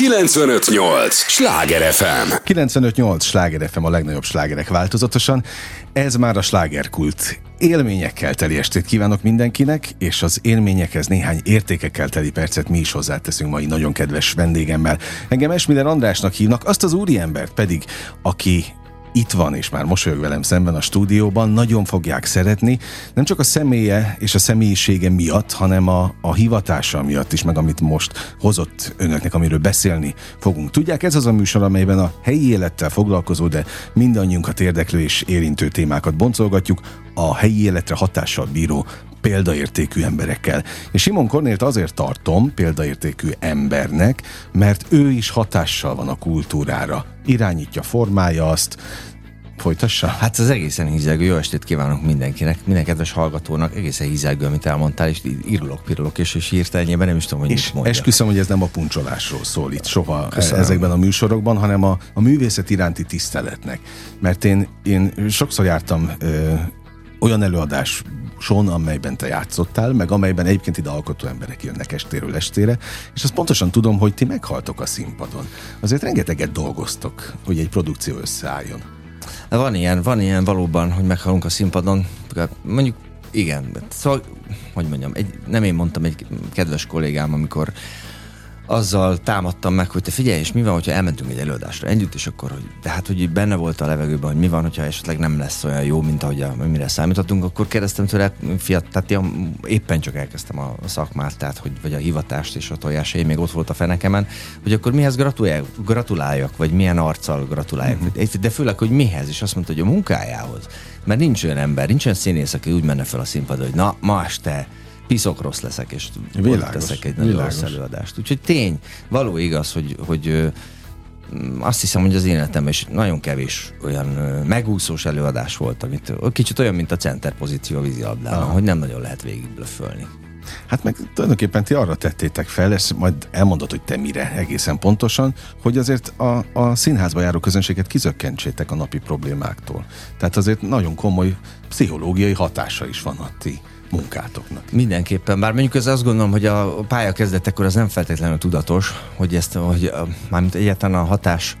958! Sláger FM! 958! Sláger FM a legnagyobb slágerek változatosan. Ez már a slágerkult. Élményekkel teli estét kívánok mindenkinek, és az élményekhez néhány értékekkel teli percet mi is hozzáteszünk mai nagyon kedves vendégemmel. Engem Esmiller Andrásnak hívnak, azt az úriembert pedig, aki itt van, és már mosolyog velem szemben a stúdióban, nagyon fogják szeretni, nem csak a személye és a személyisége miatt, hanem a, a hivatása miatt is, meg amit most hozott önöknek, amiről beszélni fogunk. Tudják, ez az a műsor, amelyben a helyi élettel foglalkozó, de mindannyiunkat érdeklő és érintő témákat boncolgatjuk, a helyi életre hatással bíró példaértékű emberekkel. És Simon Kornélt azért tartom példaértékű embernek, mert ő is hatással van a kultúrára. Irányítja, formálja azt, Folytassa? Hát az egészen hízelgő. Jó estét kívánok mindenkinek, minden kedves hallgatónak. Egészen hízelgő, amit elmondtál, és írulok, pirulok, és, és hirtelenjében nem is tudom, hogy és esküszöm, hogy ez nem a puncsolásról szól itt soha Köszönöm. ezekben a műsorokban, hanem a, a művészet iránti tiszteletnek. Mert én, én sokszor jártam ö, olyan előadás son, amelyben te játszottál, meg amelyben egyébként ide alkotó emberek jönnek estéről estére, és azt pontosan tudom, hogy ti meghaltok a színpadon. Azért rengeteget dolgoztok, hogy egy produkció összeálljon. Van ilyen, van ilyen valóban, hogy meghalunk a színpadon. Mondjuk igen, szóval, hogy mondjam, egy, nem én mondtam, egy kedves kollégám, amikor azzal támadtam meg, hogy te figyelj, és mi van, hogyha elmentünk egy előadásra együtt, és akkor, hogy, de hát, hogy benne volt a levegőben, hogy mi van, hogyha esetleg nem lesz olyan jó, mint ahogy a, mire számítottunk, akkor kérdeztem tőle, fiat, tehát én éppen csak elkezdtem a szakmát, tehát, hogy, vagy a hivatást és a tojásai még ott volt a fenekemen, hogy akkor mihez gratuláljak, gratuláljak vagy milyen arccal gratuláljak, mm-hmm. de főleg, hogy mihez, és azt mondta, hogy a munkájához, mert nincs olyan ember, nincs olyan színész, aki úgy menne fel a színpadra, hogy na, ma este piszok rossz leszek, és világos, teszek egy nagyon rossz előadást. Úgyhogy tény, való igaz, hogy, hogy azt hiszem, hogy az életemben is nagyon kevés olyan megúszós előadás volt, amit kicsit olyan, mint a center pozíció a vízilabdában, hogy nem nagyon lehet végig blöfölni. Hát meg tulajdonképpen ti arra tettétek fel, és majd elmondod, hogy te mire egészen pontosan, hogy azért a, a színházba járó közönséget kizökkentsétek a napi problémáktól. Tehát azért nagyon komoly pszichológiai hatása is van a ti munkátoknak. Mindenképpen, bár mondjuk ez azt gondolom, hogy a pálya kezdetekor az nem feltétlenül tudatos, hogy ezt, hogy mármint egyáltalán a hatás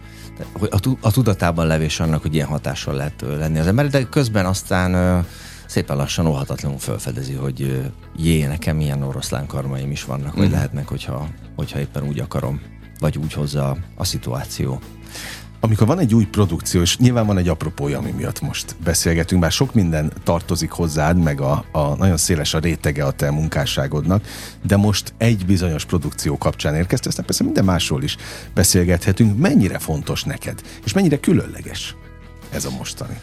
a, tudatában levés annak, hogy ilyen hatással lehet lenni az ember, de közben aztán szépen lassan óhatatlanul felfedezi, hogy jé, nekem ilyen oroszlán karmaim is vannak, vagy mm. lehetnek, hogyha, hogyha éppen úgy akarom, vagy úgy hozza a szituáció amikor van egy új produkció, és nyilván van egy apropója, ami miatt most beszélgetünk, bár sok minden tartozik hozzád, meg a, a nagyon széles a rétege a te munkásságodnak, de most egy bizonyos produkció kapcsán érkezte, aztán persze minden másról is beszélgethetünk. Mennyire fontos neked, és mennyire különleges ez a mostani?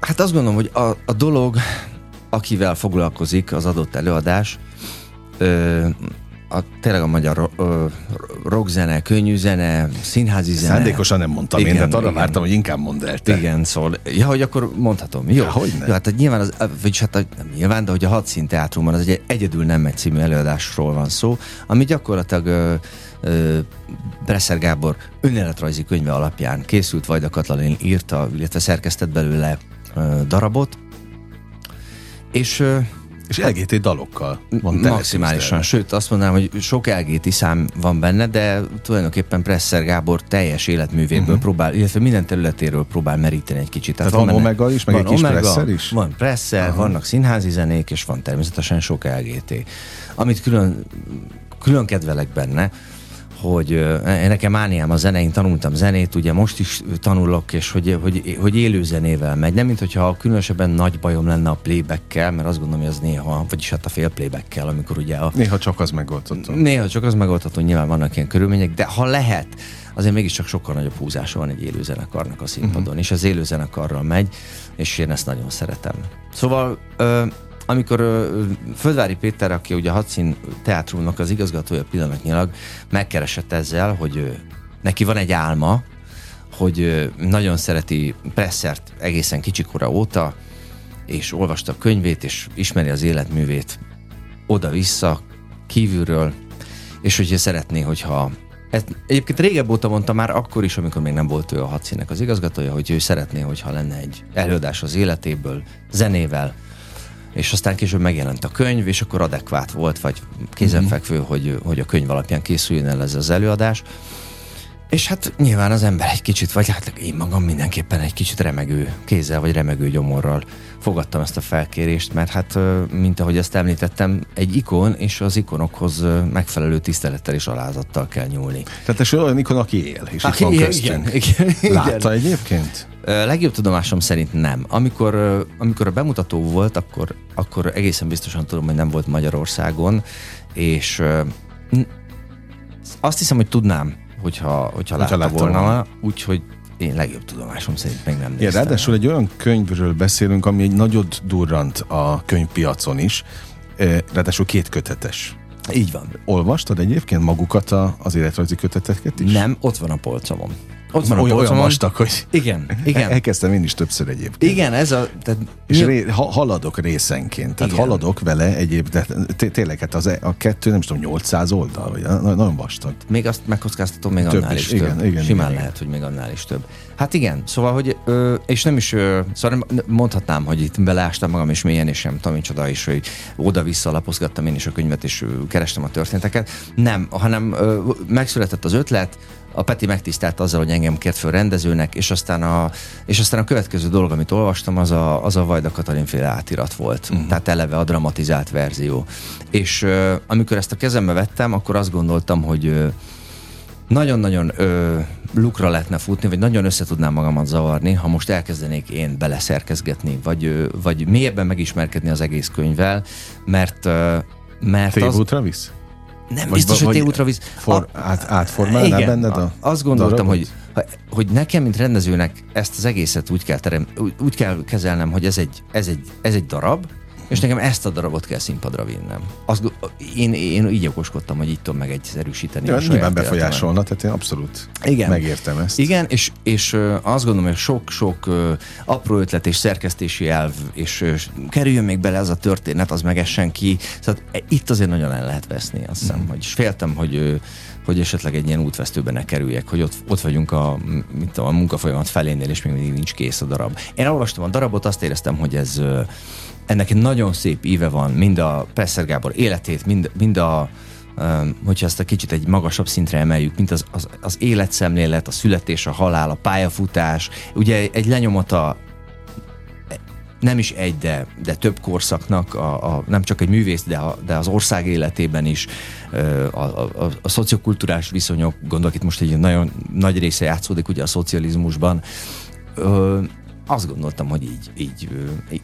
Hát azt gondolom, hogy a, a dolog, akivel foglalkozik az adott előadás, ö, a, tényleg a magyar rockzene, könnyű zene, színházi zene. Szándékosan nem mondtam igen, én, de arra igen. vártam, hogy inkább mondd el te. Igen, szóval, ja, hogy akkor mondhatom. Jó, ja, hogy Jó, hát nyilván, az, vagyis hát nem nyilván, de hogy a Hadszín Teátrumban az egy egyedül nem egy című előadásról van szó, ami gyakorlatilag ö, ö, Bresser Gábor önéletrajzi könyve alapján készült, Vajda Katalin írta, illetve szerkesztett belőle ö, darabot, és ö, és LGT dalokkal van Maximálisan, sőt azt mondanám, hogy sok LGT szám van benne, de tulajdonképpen Presser Gábor teljes életművéből uh-huh. próbál, illetve minden területéről próbál meríteni egy kicsit. Tehát, Tehát van, van Omega is, meg van egy kis Omega, Presser is? Van Presser, uh-huh. vannak színházi zenék, és van természetesen sok LGT. Amit külön, külön kedvelek benne, hogy nekem mániám a zene, én tanultam zenét, ugye most is tanulok, és hogy, hogy, hogy élő zenével megy. Nem, mint hogyha különösebben nagy bajom lenne a playbackkel, mert azt gondolom, hogy az néha, vagyis hát a fél playbackkel, amikor ugye a... Néha csak az megoldható. Néha csak az megoldható, nyilván vannak ilyen körülmények, de ha lehet, azért mégiscsak sokkal nagyobb húzása van egy élő zenekarnak a színpadon, uh-huh. és az élő zenekarral megy, és én ezt nagyon szeretem. Szóval ö, amikor Földvári Péter, aki ugye a Hadszín teátrumnak az igazgatója pillanatnyilag, megkeresett ezzel, hogy neki van egy álma, hogy nagyon szereti Presszert egészen kicsikora óta, és olvasta a könyvét, és ismeri az életművét oda-vissza, kívülről, és hogy szeretné, hogyha ezt egyébként régebb óta mondta már akkor is, amikor még nem volt ő a hadszínek az igazgatója, hogy ő szeretné, hogyha lenne egy előadás az életéből, zenével, és aztán később megjelent a könyv, és akkor adekvát volt, vagy kézenfekvő, uh-huh. hogy, hogy a könyv alapján készüljön el ez az előadás. És hát nyilván az ember egy kicsit, vagy hát én magam mindenképpen egy kicsit remegő kézzel, vagy remegő gyomorral fogadtam ezt a felkérést, mert hát, mint ahogy ezt említettem, egy ikon, és az ikonokhoz megfelelő tisztelettel és alázattal kell nyúlni. Tehát ez olyan ikon, aki él, és aki itt van igen, igen, igen, Látta egyébként? Legjobb tudomásom szerint nem. Amikor, amikor a bemutató volt, akkor, akkor egészen biztosan tudom, hogy nem volt Magyarországon, és azt hiszem, hogy tudnám, hogyha, hogyha, hogyha látta volna, úgyhogy én legjobb tudomásom szerint még nem néztem. Ja, ráadásul egy olyan könyvről beszélünk, ami egy nagyot durrant a könyvpiacon is, ráadásul két kötetes. Így van. Olvastad egyébként magukat az életrajzi köteteket is? Nem, ott van a polcomon. Ott van olyan, olyan vastak, hogy igen, igen. elkezdtem én is többször egyébként. Igen, ez a... Tehát, és ré, ha, haladok részenként, tehát igen. haladok vele egyéb, de tényleg hát az, e- a kettő, nem is tudom, 800 oldal, vagy nagyon vastag. Még azt megkockáztatom, még több annál is, is igen, több. Igen, Simán igen. lehet, hogy még annál is több. Hát igen, szóval, hogy, ö, és nem is, ö, szóval mondhatnám, hogy itt beleástam magam, és mélyen, és nem tudom, micsoda is, hogy oda-vissza lapozgattam én is a könyvet, és ö, kerestem a történeteket. Nem, hanem ö, megszületett az ötlet, a Peti megtisztelt azzal, hogy engem kért föl rendezőnek, és aztán a, és aztán a következő dolog, amit olvastam, az a, az a Vajda Katalin féle átirat volt. Uh-huh. Tehát eleve a dramatizált verzió. És uh, amikor ezt a kezembe vettem, akkor azt gondoltam, hogy uh, nagyon-nagyon ö, lukra lehetne futni, vagy nagyon össze tudnám magamat zavarni, ha most elkezdenék én beleszerkezgetni, vagy, ö, vagy mélyebben megismerkedni az egész könyvvel, mert ö, mert Tévútra az... visz? Nem vagy, biztos, hogy tévútra visz. For, a, át, átformálná igen, benned a Azt gondoltam, darabot? hogy, hogy nekem, mint rendezőnek ezt az egészet úgy kell, terem, úgy, úgy kell kezelnem, hogy ez egy, ez, egy, ez egy darab, és nekem ezt a darabot kell színpadra vinnem. Azt, én, én így okoskodtam, hogy így tudom meg egyszerűsíteni. Ja, nyilván befolyásolna, tehát én abszolút Igen. megértem ezt. Igen, és, és azt gondolom, hogy sok-sok apró ötlet és szerkesztési elv, és kerüljön még bele ez a történet, az megessen ki. Szóval itt azért nagyon el lehet veszni, azt hiszem, mm. hogy féltem, hogy hogy esetleg egy ilyen útvesztőben ne kerüljek, hogy ott, ott vagyunk a, mint a munkafolyamat felénél, és még mindig nincs kész a darab. Én olvastam a darabot, azt éreztem, hogy ez ennek egy nagyon szép íve van, mind a Presser Gábor életét, mind, mind a, um, hogyha ezt a kicsit egy magasabb szintre emeljük, mint az, az, az életszemlélet, a születés, a halál, a pályafutás, ugye egy lenyomata nem is egy, de, de több korszaknak, a, a, nem csak egy művész, de, a, de az ország életében is, a, a, a, a szociokulturális viszonyok, gondolok itt most egy nagyon nagy része játszódik ugye a szocializmusban, azt gondoltam, hogy így, így,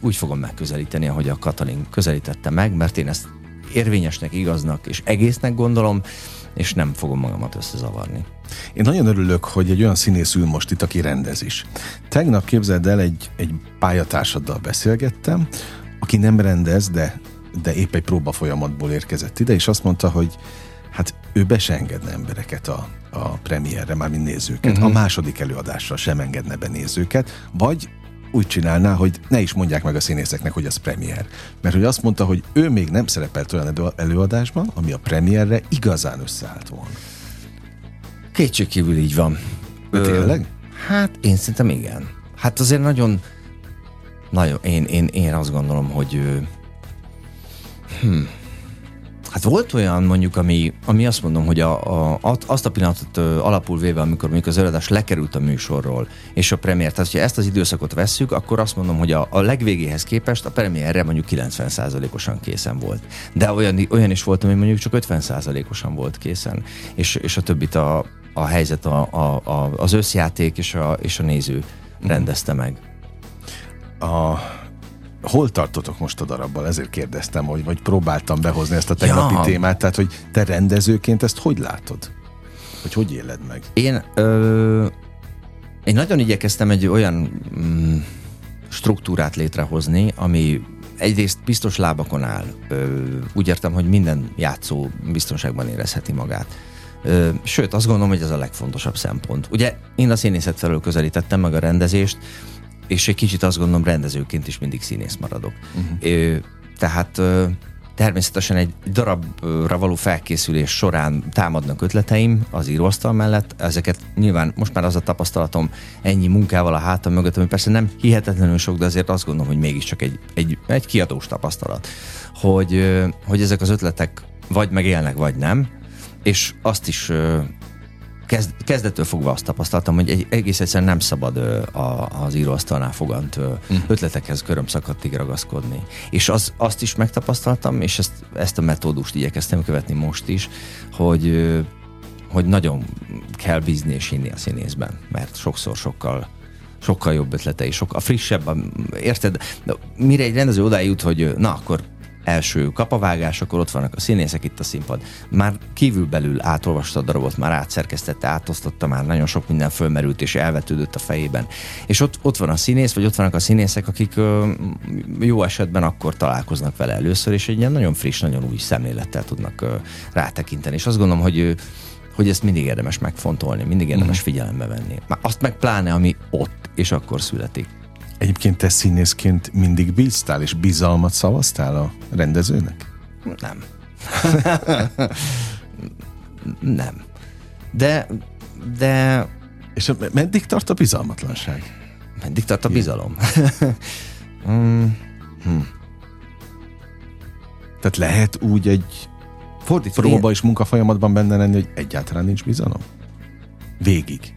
úgy fogom megközelíteni, ahogy a Katalin közelítette meg, mert én ezt érvényesnek, igaznak és egésznek gondolom, és nem fogom magamat összezavarni. Én nagyon örülök, hogy egy olyan színész ül most itt, aki rendez is. Tegnap képzeld el, egy, egy pályatársaddal beszélgettem, aki nem rendez, de, de épp egy próba folyamatból érkezett ide, és azt mondta, hogy hát ő be se engedne embereket a, a premierre, már mint nézőket. Uh-huh. A második előadásra sem engedne be nézőket, vagy úgy csinálná, hogy ne is mondják meg a színészeknek, hogy az premier. Mert hogy azt mondta, hogy ő még nem szerepelt olyan előadásban, ami a premierre igazán összeállt volna. Kétségkívül így van. Ö, tényleg? Hát én szerintem igen. Hát azért nagyon, nagyon, én, én, én azt gondolom, hogy hm, Hát volt olyan mondjuk, ami, ami azt mondom, hogy a, a, azt a pillanatot alapul véve, amikor mondjuk az előadás lekerült a műsorról, és a premier, tehát ha ezt az időszakot vesszük, akkor azt mondom, hogy a, a legvégéhez képest a premierre mondjuk 90%-osan készen volt. De olyan, olyan is volt, ami mondjuk csak 50%-osan volt készen, és, és a többit a, a helyzet, a, a, a, az összjáték és a, és a néző rendezte meg. A hol tartotok most a darabbal? Ezért kérdeztem, hogy vagy próbáltam behozni ezt a tegnapi ja. témát, tehát hogy te rendezőként ezt hogy látod? Hogy hogy éled meg? Én, ö, én nagyon igyekeztem egy olyan mm, struktúrát létrehozni, ami egyrészt biztos lábakon áll. Ö, úgy értem, hogy minden játszó biztonságban érezheti magát. Ö, sőt, azt gondolom, hogy ez a legfontosabb szempont. Ugye én a színészet felől közelítettem meg a rendezést, és egy kicsit azt gondolom rendezőként is mindig színész maradok. Uh-huh. Ö, tehát ö, természetesen egy darabra való felkészülés során támadnak ötleteim az íróasztal mellett. Ezeket nyilván most már az a tapasztalatom ennyi munkával a hátam mögött, ami persze nem hihetetlenül sok, de azért azt gondolom, hogy mégiscsak egy, egy, egy kiadós tapasztalat, hogy, hogy ezek az ötletek vagy megélnek, vagy nem, és azt is kezd, kezdettől fogva azt tapasztaltam, hogy egy, egész egyszerűen nem szabad ö, a, az íróasztalnál fogant ö, uh-huh. ötletekhez körömszakadtig ragaszkodni. És az, azt is megtapasztaltam, és ezt, ezt a metódust igyekeztem követni most is, hogy ö, hogy nagyon kell bízni és hinni a színészben, mert sokszor sokkal sokkal jobb ötletei, sokkal frissebb, érted? De mire egy rendező odáig jut, hogy na, akkor első kapavágás, akkor ott vannak a színészek itt a színpad. Már kívülbelül átolvasta a darabot, már átszerkesztette, átosztotta, már nagyon sok minden fölmerült és elvetődött a fejében. És ott, ott van a színész, vagy ott vannak a színészek, akik ö, jó esetben akkor találkoznak vele először, és egy ilyen nagyon friss, nagyon új szemlélettel tudnak ö, rátekinteni. És azt gondolom, hogy hogy ezt mindig érdemes megfontolni, mindig érdemes mm. figyelembe venni. Már azt meg pláne, ami ott, és akkor születik. Egyébként te színészként mindig bíztál és bizalmat szavaztál a rendezőnek? Nem. nem. De, de... És meddig tart a bizalmatlanság? Meddig tart a bizalom? hmm. hm. Tehát lehet úgy egy Fordítva, próba és munkafolyamatban benne lenni, hogy egyáltalán nincs bizalom? Végig.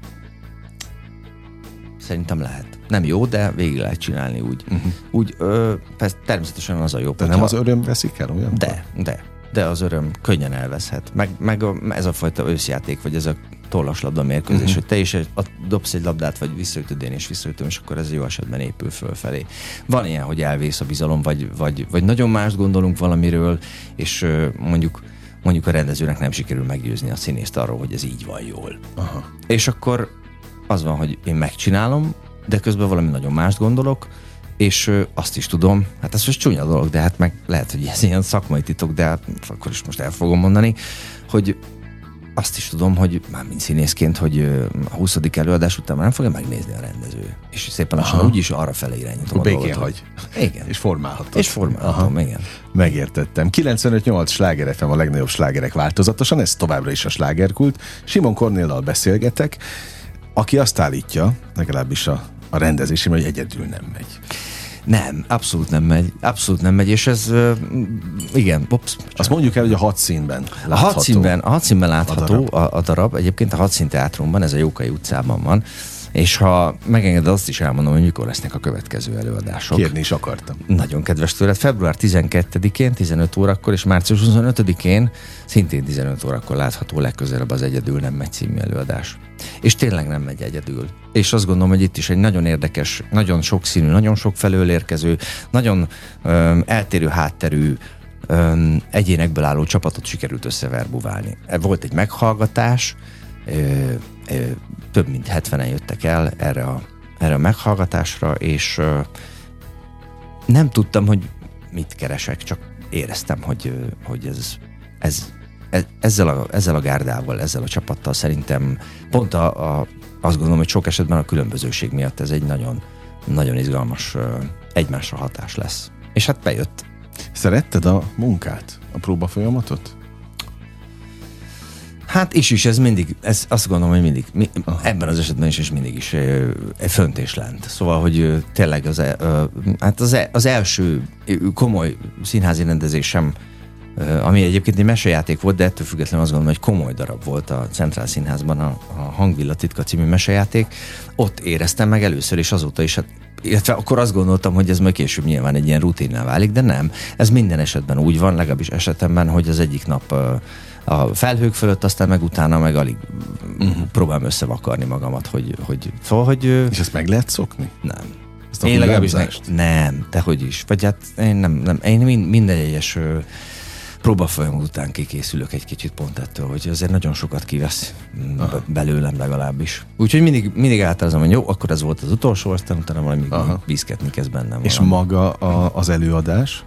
Szerintem lehet. Nem jó, de végig lehet csinálni úgy. Uh-huh. Úgy, ö, persze, természetesen az a jó. De nem az öröm veszik el olyan? De, de. De az öröm könnyen elveszhet. Meg, meg a, ez a fajta őszjáték, vagy ez a tollaslabda mérkőzés, uh-huh. hogy te is a, dobsz egy labdát, vagy visszaütöd én, és visszaütöm, és akkor ez jó esetben épül fölfelé. Van ilyen, hogy elvész a bizalom, vagy, vagy, vagy nagyon mást gondolunk valamiről, és ö, mondjuk mondjuk a rendezőnek nem sikerül meggyőzni a színészt arról, hogy ez így van jól. Aha. És akkor az van, hogy én megcsinálom, de közben valami nagyon mást gondolok, és azt is tudom, hát ez most csúnya dolog, de hát meg lehet, hogy ez ilyen szakmai titok, de hát akkor is most el fogom mondani, hogy azt is tudom, hogy már mint színészként, hogy a 20. előadás után már nem fogja megnézni a rendező. És szépen lassan úgyis arra felé irányítom a békén hagy. Igen. És formálhatod. És formálhatom, Aha. igen. Megértettem. 95-8 sláger FM a legnagyobb slágerek változatosan, ez továbbra is a slágerkult. Simon Kornéllal beszélgetek, aki azt állítja, legalábbis a, a rendezésében, hogy egyedül nem megy. Nem, abszolút nem megy. Abszolút nem megy, és ez, igen, Pops, Azt mondjuk el, hogy a hat színben látható. A hat színben, a hat színben látható a darab. A, a darab. Egyébként a hat szín teátrumban, ez a Jókai utcában van. És ha megenged, azt is elmondom, hogy mikor lesznek a következő előadások. Kérni is akartam. Nagyon kedves tőled. Február 12-én, 15 órakor, és március 25-én, szintén 15 órakor látható legközelebb az Egyedül nem megy című előadás. És tényleg nem megy egyedül. És azt gondolom, hogy itt is egy nagyon érdekes, nagyon sokszínű, nagyon sok felől érkező, nagyon öm, eltérő hátterű öm, egyénekből álló csapatot sikerült összeverbuválni. Volt egy meghallgatás, ö, ö, több mint 70-en jöttek el erre a, erre a meghallgatásra, és nem tudtam, hogy mit keresek, csak éreztem, hogy, hogy ez, ez, ez, ezzel, a, ezzel a gárdával, ezzel a csapattal szerintem pont a, a, azt gondolom, hogy sok esetben a különbözőség miatt ez egy nagyon, nagyon izgalmas egymásra hatás lesz. És hát bejött. Szeretted a munkát, a próba folyamatot? Hát is is, ez mindig, ez azt gondolom, hogy mindig, mi, ebben az esetben is, és mindig is egy fönt és lent. Szóval, hogy tényleg az, hát az, az első komoly színházi rendezésem, ami egyébként egy mesejáték volt, de ettől függetlenül azt gondolom, hogy komoly darab volt a Centrál Színházban a, a Hangvilla titka című mesejáték. Ott éreztem meg először, és azóta is, hát, illetve akkor azt gondoltam, hogy ez majd később nyilván egy ilyen rutinná válik, de nem. Ez minden esetben úgy van, legalábbis esetemben, hogy az egyik nap a felhők fölött, aztán meg utána meg alig uh-huh. próbálom összevakarni magamat, hogy, hogy szóval, hogy... És ezt meg lehet szokni? Nem. én legalábbis ne, nem, te hogy is. Vagy hát én nem, nem én mind, minden egyes próbafolyam után kikészülök egy kicsit pont ettől, hogy azért nagyon sokat kivesz Aha. belőlem legalábbis. Úgyhogy mindig, mindig általában, hogy jó, akkor ez volt az utolsó, aztán utána valami bízketni kezd bennem. És valami. maga a, az előadás,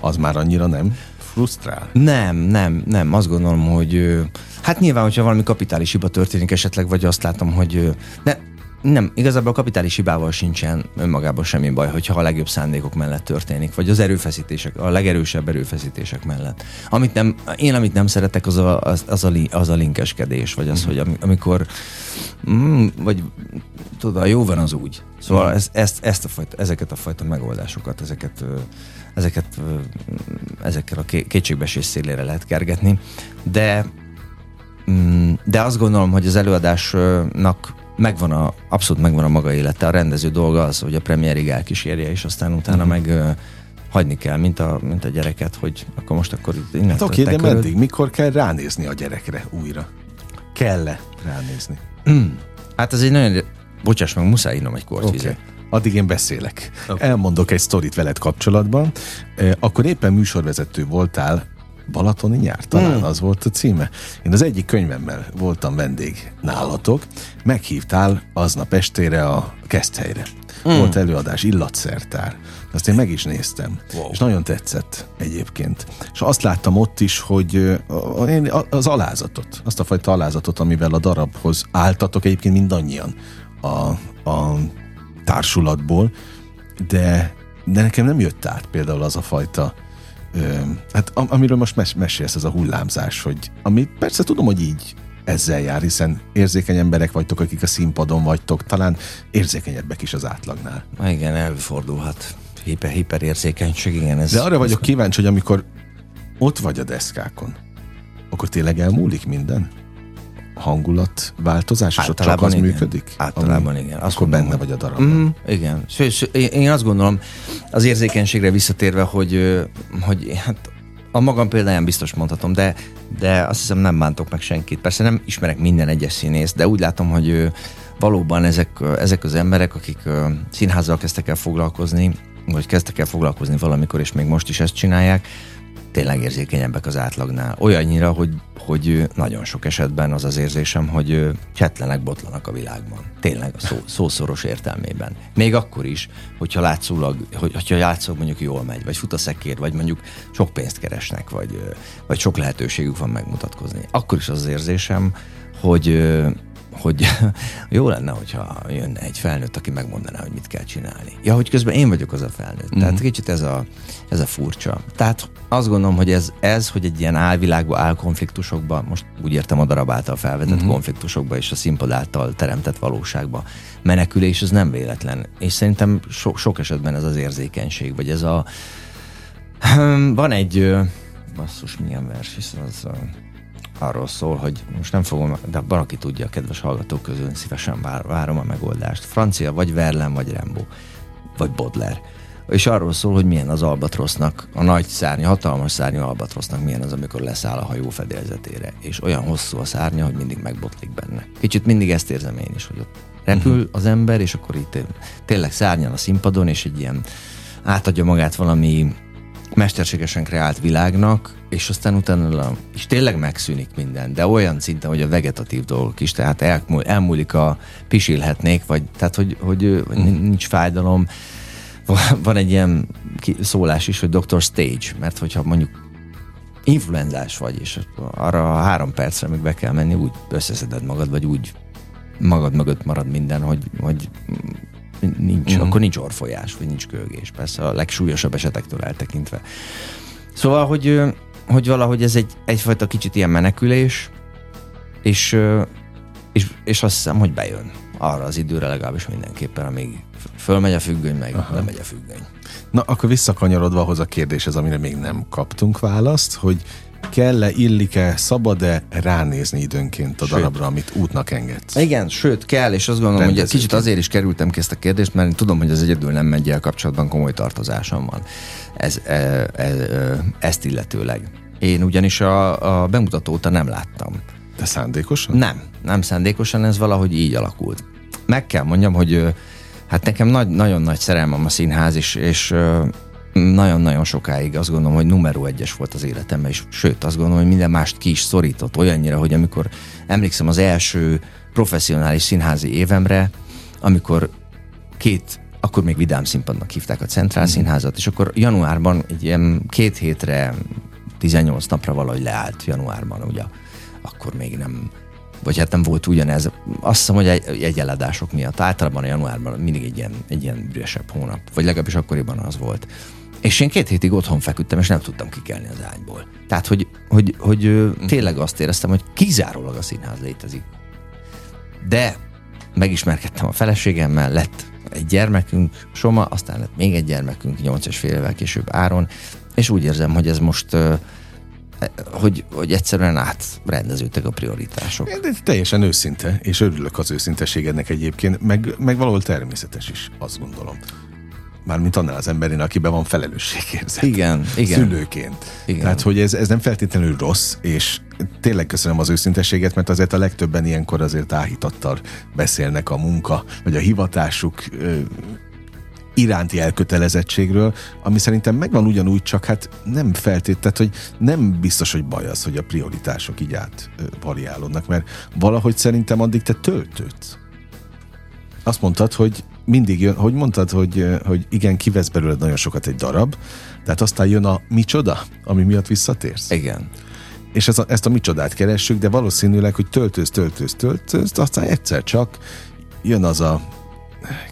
az már annyira nem frusztrál? Nem, nem, nem. Azt gondolom, hogy hát nyilván, hogyha valami kapitális hiba történik esetleg, vagy azt látom, hogy ne, nem, igazából a kapitális hibával sincsen önmagában semmi baj, hogyha a legjobb szándékok mellett történik, vagy az erőfeszítések, a legerősebb erőfeszítések mellett. Amit nem, én amit nem szeretek, az a, az, az a, az a linkeskedés, vagy az, mm. hogy amikor, mm, vagy tudod, jó van az úgy. Szóval mm. ez, ezt, ezt a fajta, ezeket a fajta megoldásokat, ezeket, ezeket, ezekkel a kétségbesés szélére lehet kergetni, de mm, de azt gondolom, hogy az előadásnak megvan a, abszolút megvan a maga élete. A rendező dolga az, hogy a premiérig elkísérje, és aztán utána uh-huh. meg uh, hagyni kell, mint a, mint a gyereket, hogy akkor most akkor innen Hát oké, okay, de meddig? Mikor kell ránézni a gyerekre újra? Kell-e ránézni? hát ez egy nagyon... Bocsáss meg, muszáj innom egy kortvizet. Okay. Addig én beszélek. Okay. Elmondok egy sztorit veled kapcsolatban. Akkor éppen műsorvezető voltál Balatoni nyár, talán mm. az volt a címe. Én az egyik könyvemmel voltam vendég nálatok, meghívtál aznap estére a Keszthelyre. Mm. Volt előadás, illatszertár. Azt én meg is néztem, wow. és nagyon tetszett egyébként. És azt láttam ott is, hogy az alázatot, azt a fajta alázatot, amivel a darabhoz álltatok egyébként mindannyian a, a társulatból, de, de nekem nem jött át például az a fajta hát amiről most mes- mesélsz, ez a hullámzás, hogy ami persze tudom, hogy így ezzel jár, hiszen érzékeny emberek vagytok, akik a színpadon vagytok, talán érzékenyebbek is az átlagnál. Igen, előfordulhat. Hiper, hiperérzékenység, igen. Ez, De arra vagyok kíváncsi, hogy amikor ott vagy a deszkákon, akkor tényleg elmúlik minden? Hangulatváltozás, és ott csak az igen. működik? Általában ami, igen. Azt akkor benne hogy, vagy a darabban. Mm, igen. Sőt, én azt gondolom, az érzékenységre visszatérve, hogy, hogy hát a magam példáján biztos mondhatom, de, de azt hiszem nem bántok meg senkit. Persze nem ismerek minden egyes színészt, de úgy látom, hogy valóban ezek, ezek az emberek, akik színházzal kezdtek el foglalkozni, vagy kezdtek el foglalkozni valamikor, és még most is ezt csinálják, tényleg érzékenyebbek az átlagnál. Olyannyira, hogy, hogy nagyon sok esetben az az érzésem, hogy csetlenek, botlanak a világban. Tényleg a szó, szószoros értelmében. Még akkor is, hogyha látszólag, hogy, hogyha játszok mondjuk jól megy, vagy fut a szekér, vagy mondjuk sok pénzt keresnek, vagy, vagy sok lehetőségük van megmutatkozni. Akkor is az, az érzésem, hogy hogy jó lenne, hogyha jönne egy felnőtt, aki megmondaná, hogy mit kell csinálni. Ja, hogy közben én vagyok az a felnőtt. Mm-hmm. Tehát kicsit ez a, ez a furcsa. Tehát azt gondolom, hogy ez, ez hogy egy ilyen álvilágba, álkonfliktusokba, most úgy értem a darab által felvetett mm-hmm. konfliktusokba és a színpad által teremtett valóságba menekülés, ez nem véletlen. És szerintem so, sok esetben ez az érzékenység, vagy ez a... Van egy... Basszus, milyen vers, hiszen az arról szól, hogy most nem fogom, de van, aki tudja, a kedves hallgatók közül szívesen vár, várom a megoldást. Francia, vagy Verlen, vagy Rembo, vagy Bodler. És arról szól, hogy milyen az albatrosznak, a nagy szárnya, hatalmas szárnya albatrosznak milyen az, amikor leszáll a hajó fedélzetére. És olyan hosszú a szárnya, hogy mindig megbotlik benne. Kicsit mindig ezt érzem én is, hogy ott repül uh-huh. az ember, és akkor itt tényleg szárnyal a színpadon, és egy ilyen átadja magát valami mesterségesen kreált világnak, és aztán utána és tényleg megszűnik minden, de olyan szinten, hogy a vegetatív dolgok is, tehát elmúl, elmúlik a pisilhetnék, vagy tehát, hogy, hogy, hogy nincs fájdalom. Van egy ilyen szólás is, hogy Dr. Stage, mert hogyha mondjuk influenzás vagy, és arra a három percre még be kell menni, úgy összeszeded magad, vagy úgy magad mögött marad minden, hogy, hogy nincs, uh-huh. akkor nincs orfolyás, vagy nincs kölgés. Persze a legsúlyosabb esetektől eltekintve. Szóval, hogy, hogy valahogy ez egy, egyfajta kicsit ilyen menekülés, és, és, és azt hiszem, hogy bejön arra az időre legalábbis mindenképpen, amíg fölmegy a függöny, meg Aha. lemegy a függöny. Na, akkor visszakanyarodva ahhoz a kérdéshez, amire még nem kaptunk választ, hogy kell-e, illik-e, szabad-e ránézni időnként a sőt. darabra, amit útnak engedsz? Igen, sőt, kell, és azt gondolom, hogy kicsit azért is kerültem ki ezt a kérdést, mert tudom, hogy az egyedül nem megy el kapcsolatban komoly tartozásom van. Ez, ez, ez, ezt illetőleg. Én ugyanis a, a bemutató óta nem láttam. De szándékosan? Nem, nem szándékosan, ez valahogy így alakult. Meg kell mondjam, hogy hát nekem nagy, nagyon nagy szerelmem a színház, és, és nagyon-nagyon sokáig azt gondolom, hogy numero egyes volt az életemben, és sőt, azt gondolom, hogy minden mást ki is szorított olyannyira, hogy amikor emlékszem az első professzionális színházi évemre, amikor két akkor még Vidám színpadnak hívták a Centrál mm. Színházat, és akkor januárban egy ilyen két hétre, 18 napra valahogy leállt januárban, ugye akkor még nem vagy hát nem volt ugyanez. Azt hiszem, hogy egy, egy eladások miatt. Általában a januárban mindig egy ilyen, egy ilyen üresebb hónap, vagy legalábbis akkoriban az volt. És én két hétig otthon feküdtem, és nem tudtam kikelni az ágyból. Tehát, hogy, hogy, hogy tényleg azt éreztem, hogy kizárólag a színház létezik. De megismerkedtem a feleségemmel, lett egy gyermekünk, Soma, aztán lett még egy gyermekünk, nyolc és fél évvel később Áron, és úgy érzem, hogy ez most hogy, hogy egyszerűen átrendeződtek a prioritások. De teljesen őszinte, és örülök az őszintességednek egyébként, meg, meg valahol természetes is, azt gondolom. Mármint annál az emberén, akiben van felelősségérzet. Igen, igen. Szülőként. Igen. Tehát, hogy ez, ez nem feltétlenül rossz, és tényleg köszönöm az őszintességet, mert azért a legtöbben ilyenkor azért áhítattal beszélnek a munka, vagy a hivatásuk iránti elkötelezettségről, ami szerintem megvan ugyanúgy, csak hát nem feltétlenül, hogy nem biztos, hogy baj az, hogy a prioritások így át variálódnak, mert valahogy szerintem addig te töltődsz. Azt mondtad, hogy mindig jön, hogy mondtad, hogy, hogy igen, kivesz belőled nagyon sokat egy darab, tehát aztán jön a micsoda, ami miatt visszatérsz. Igen. És ez a, ezt a micsodát keressük, de valószínűleg, hogy töltőz, töltőz, töltőz, aztán egyszer csak jön az a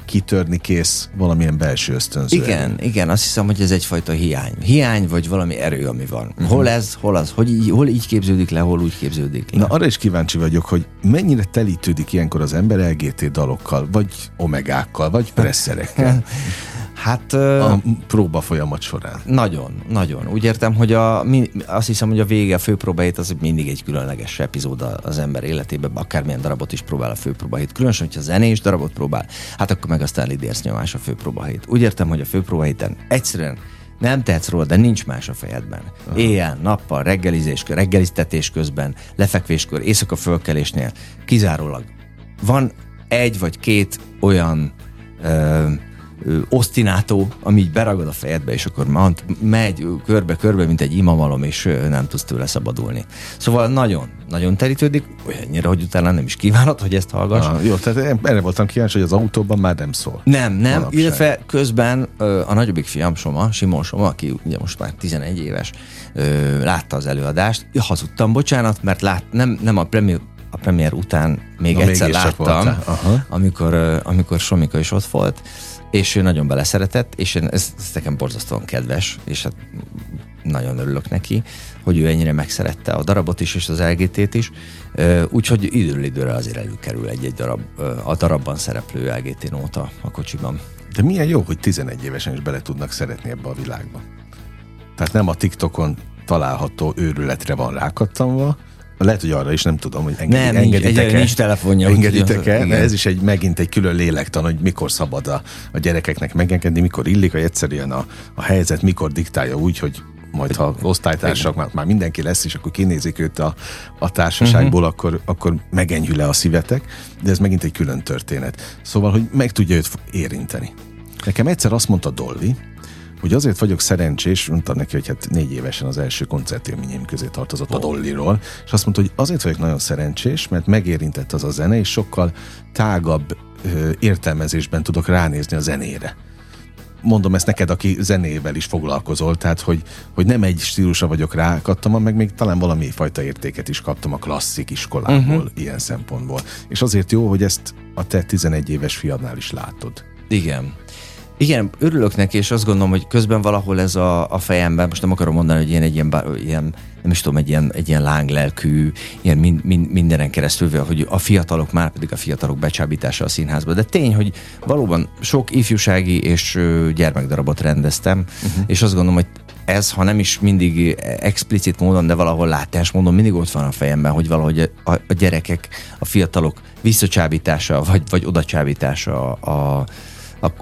kitörni kész valamilyen belső ösztönző. Igen, igen, azt hiszem, hogy ez egyfajta hiány. Hiány, vagy valami erő, ami van. Uh-huh. Hol ez, hol az, hogy így, hol így képződik le, hol úgy képződik le. Na arra is kíváncsi vagyok, hogy mennyire telítődik ilyenkor az ember LGT dalokkal, vagy omegákkal, vagy presszerekkel. Hát... A próba folyamat során. Nagyon, nagyon. Úgy értem, hogy a, azt hiszem, hogy a vége, a főpróbahét az mindig egy különleges epizód az ember életében, akármilyen darabot is próbál a főpróbahét. Különösen, hogyha zenés darabot próbál, hát akkor meg aztán lidérsz nyomás a főpróbahét. Úgy értem, hogy a főpróbahéten egyszerűen nem tehetsz róla, de nincs más a fejedben. Aha. Éjjel, nappal, reggelizés, reggeliztetés közben, lefekvéskor, éjszaka fölkelésnél, kizárólag van egy vagy két olyan ö, osztinátó, ami így beragad a fejedbe, és akkor megy körbe-körbe, mint egy imamalom, és nem tudsz tőle szabadulni. Szóval nagyon, nagyon terítődik, olyannyira, hogy utána nem is kívánod, hogy ezt hallgass. Ah, jó, tehát erre voltam kíváncsi, hogy az autóban már nem szól. Nem, nem, Manapság. illetve közben a nagyobbik fiam Soma, Simon Soma, aki ugye most már 11 éves, látta az előadást. Hazudtam, bocsánat, mert lát, nem, nem a premier a premier után még Na, egyszer láttam, amikor, amikor Somika is ott volt, és ő nagyon beleszeretett, és én, ez, ez nekem borzasztóan kedves, és hát nagyon örülök neki, hogy ő ennyire megszerette a darabot is, és az LGT-t is, úgyhogy időről időre azért előkerül egy-egy darab, a darabban szereplő LGT nóta a kocsiban. De milyen jó, hogy 11 évesen is bele tudnak szeretni ebbe a világba. Tehát nem a TikTokon található őrületre van rákattanva, lehet, hogy arra is nem tudom, hogy engedi, nem, engeditek nincs, nincs telefonja. Engeditek-e? Ez is egy, megint egy külön lélektan, hogy mikor szabad a, a gyerekeknek megengedni, mikor illik, hogy egyszerűen a, a helyzet mikor diktálja úgy, hogy majd ha osztálytársak, már, már mindenki lesz, és akkor kinézik őt a, a társaságból, uh-huh. akkor, akkor megenyhül le a szívetek, de ez megint egy külön történet. Szóval, hogy meg tudja őt érinteni. Nekem egyszer azt mondta Dolly, hogy azért vagyok szerencsés, mondtam neki, hogy hát négy évesen az első koncertélményeim közé tartozott a Dollyról, és azt mondta, hogy azért vagyok nagyon szerencsés, mert megérintett az a zene, és sokkal tágabb ö, értelmezésben tudok ránézni a zenére mondom ezt neked, aki zenével is foglalkozol, tehát hogy, hogy nem egy stílusra vagyok rákattam, meg még talán valami fajta értéket is kaptam a klasszik iskolából uh-huh. ilyen szempontból. És azért jó, hogy ezt a te 11 éves fiadnál is látod. Igen. Igen, örülök neki, és azt gondolom, hogy közben valahol ez a, a fejemben, most nem akarom mondani, hogy én egy ilyen, ilyen nem is tudom, egy ilyen, egy ilyen lánglelkű, ilyen mind, mind, mindenen keresztül, hogy a fiatalok, már pedig a fiatalok becsábítása a színházba. De tény, hogy valóban sok ifjúsági és gyermekdarabot rendeztem, uh-huh. és azt gondolom, hogy ez, ha nem is mindig explicit módon, de valahol látás módon mindig ott van a fejemben, hogy valahogy a, a gyerekek, a fiatalok visszacsábítása, vagy, vagy odacsábítása a, a,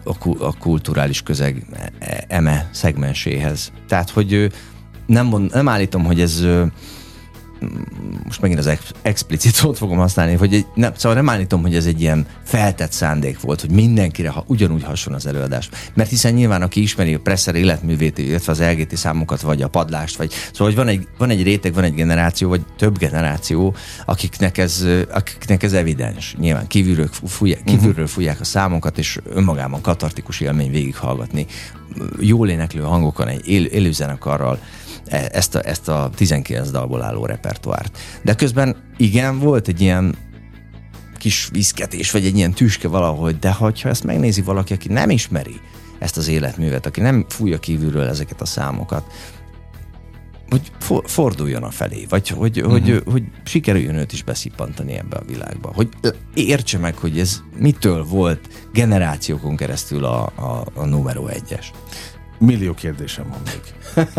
a, a kulturális közeg eme szegmenséhez. Tehát, hogy nem, mond, nem állítom, hogy ez most megint az ex- explicit szót fogom használni, hogy egy, nem, szóval nem állítom, hogy ez egy ilyen feltett szándék volt, hogy mindenkire ha, ugyanúgy hason az előadás. Mert hiszen nyilván, aki ismeri a Presser életművét, illetve az LGT számokat, vagy a padlást, vagy szóval, hogy van egy, van egy réteg, van egy generáció, vagy több generáció, akiknek ez, akiknek ez evidens. Nyilván kívülről, fújják, mhm. kívülről fújják a számokat, és önmagában katartikus élmény végighallgatni jól éneklő hangokon, egy él, élőzenekarral, ezt a, ezt a 19 dalból álló repertoárt. De közben igen, volt egy ilyen kis viszketés, vagy egy ilyen tüske valahogy, de ha ezt megnézi valaki, aki nem ismeri ezt az életművet, aki nem fújja kívülről ezeket a számokat, hogy for, forduljon a felé, vagy hogy, uh-huh. hogy, hogy sikerüljön őt is beszippantani ebbe a világba. Hogy értse meg, hogy ez mitől volt generációkon keresztül a, a, a numero egyes. Millió kérdésem van még.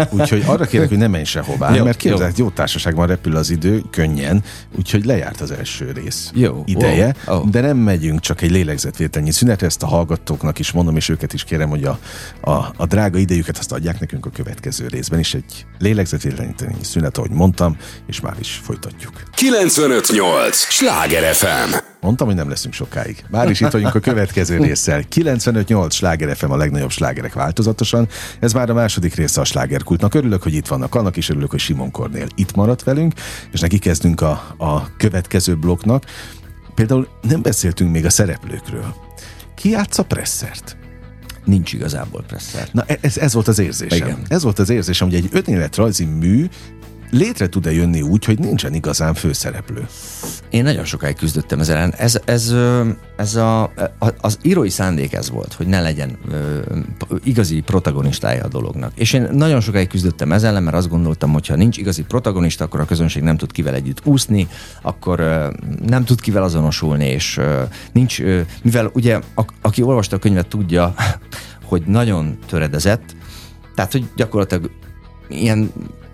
Úgyhogy arra kérek, hogy ne menj sehová, jó, mert képzeld, jó. jó társaságban repül az idő, könnyen, úgyhogy lejárt az első rész jó, ideje, oh, oh. de nem megyünk csak egy lélegzetvételnyi szünetre, ezt a hallgatóknak is mondom, és őket is kérem, hogy a, a, a drága idejüket azt adják nekünk a következő részben is, egy lélegzetvételnyi szünet, ahogy mondtam, és már is folytatjuk. 958! Sláger FM! Mondtam, hogy nem leszünk sokáig. Már is itt vagyunk a következő résszel. 95-8 sláger FM a legnagyobb slágerek változatosan. Ez már a második része a slágerkultnak. Örülök, hogy itt vannak. Annak is örülök, hogy Simon Kornél itt maradt velünk, és neki kezdünk a, a következő blokknak. Például nem beszéltünk még a szereplőkről. Ki játsza presszert? Nincs igazából presszer. Na ez, ez volt az érzésem. Igen. Ez volt az érzésem, hogy egy önéletrajzi mű létre tud-e jönni úgy, hogy nincsen igazán főszereplő? Én nagyon sokáig küzdöttem ezzel. Ez, ez, ez a, az írói szándék ez volt, hogy ne legyen igazi protagonistája a dolognak. És én nagyon sokáig küzdöttem ezzel mert azt gondoltam, hogy ha nincs igazi protagonista, akkor a közönség nem tud kivel együtt úszni, akkor nem tud kivel azonosulni, és nincs, mivel ugye a, aki olvasta a könyvet tudja, hogy nagyon töredezett, tehát, hogy gyakorlatilag ilyen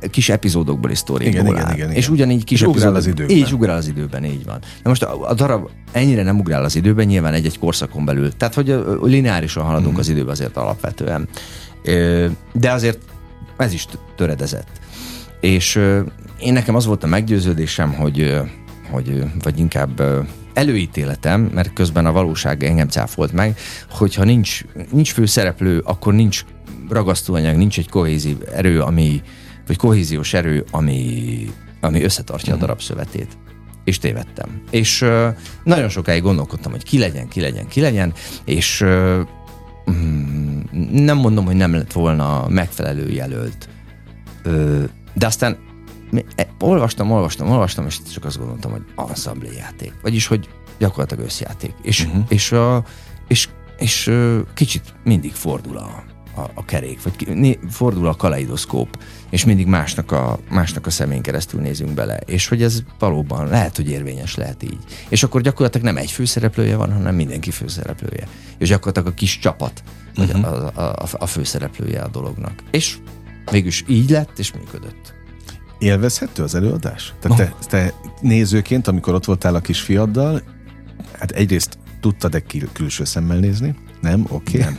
kis epizódokból is sztoriból igen, igen, igen, igen, És ugyanígy kis és ugrál az időben. Így ugrál az időben, így van. De most a, a darab ennyire nem ugrál az időben, nyilván egy-egy korszakon belül. Tehát, hogy lineárisan haladunk mm. az időben azért alapvetően. De azért ez is töredezett. És én nekem az volt a meggyőződésem, hogy, hogy vagy inkább előítéletem, mert közben a valóság engem cáfolt meg, hogyha nincs, nincs főszereplő, akkor nincs ragasztóanyag, nincs egy kohézív erő, ami, vagy kohéziós erő, ami, ami összetartja a darab szövetét. És tévedtem. És uh, nagyon sokáig gondolkodtam, hogy ki legyen, ki legyen, ki legyen, és uh, nem mondom, hogy nem lett volna megfelelő jelölt. Uh, de aztán e, olvastam, olvastam, olvastam, és csak azt gondoltam, hogy ensemble játék. Vagyis, hogy gyakorlatilag összjáték. És, uh-huh. és, uh, és, és kicsit mindig fordul a, a, a kerék, vagy fordul a kaleidoszkóp, és mindig másnak a, másnak a szemén keresztül nézünk bele. És hogy ez valóban lehet, hogy érvényes lehet így. És akkor gyakorlatilag nem egy főszereplője van, hanem mindenki főszereplője. És gyakorlatilag a kis csapat, uh-huh. a, a, a, a főszereplője a dolognak. És végülis így lett, és működött. Élvezhető az előadás? Tehát te, te nézőként, amikor ott voltál a kis fiaddal, hát egyrészt tudtad-e külső szemmel nézni? Nem? Oké. Okay.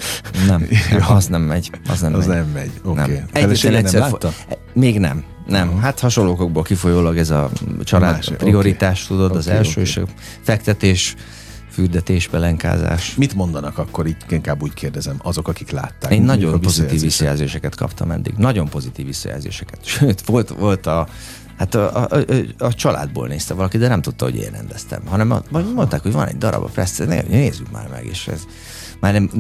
Nem, nem. az nem megy. Az nem az megy. nem megy. Oké. Okay. Nem. Egyetlen egyszer nem látta? Fo- még nem. Nem. Uh-huh. Hát hasonlókokból kifolyólag ez a család Más, prioritás, okay. tudod, okay, az első, okay. és a fektetés, fürdetés, pelenkázás. Mit mondanak akkor, így inkább úgy kérdezem, azok, akik látták? Én nagyon pozitív visszajelzéseket kaptam eddig. Nagyon pozitív visszajelzéseket. Sőt, volt, volt a Hát a, a, a, a családból nézte valaki, de nem tudta, hogy én rendeztem. Hanem a, mondták, hogy van egy darab a Preston, nézzük már meg, és ez már nem,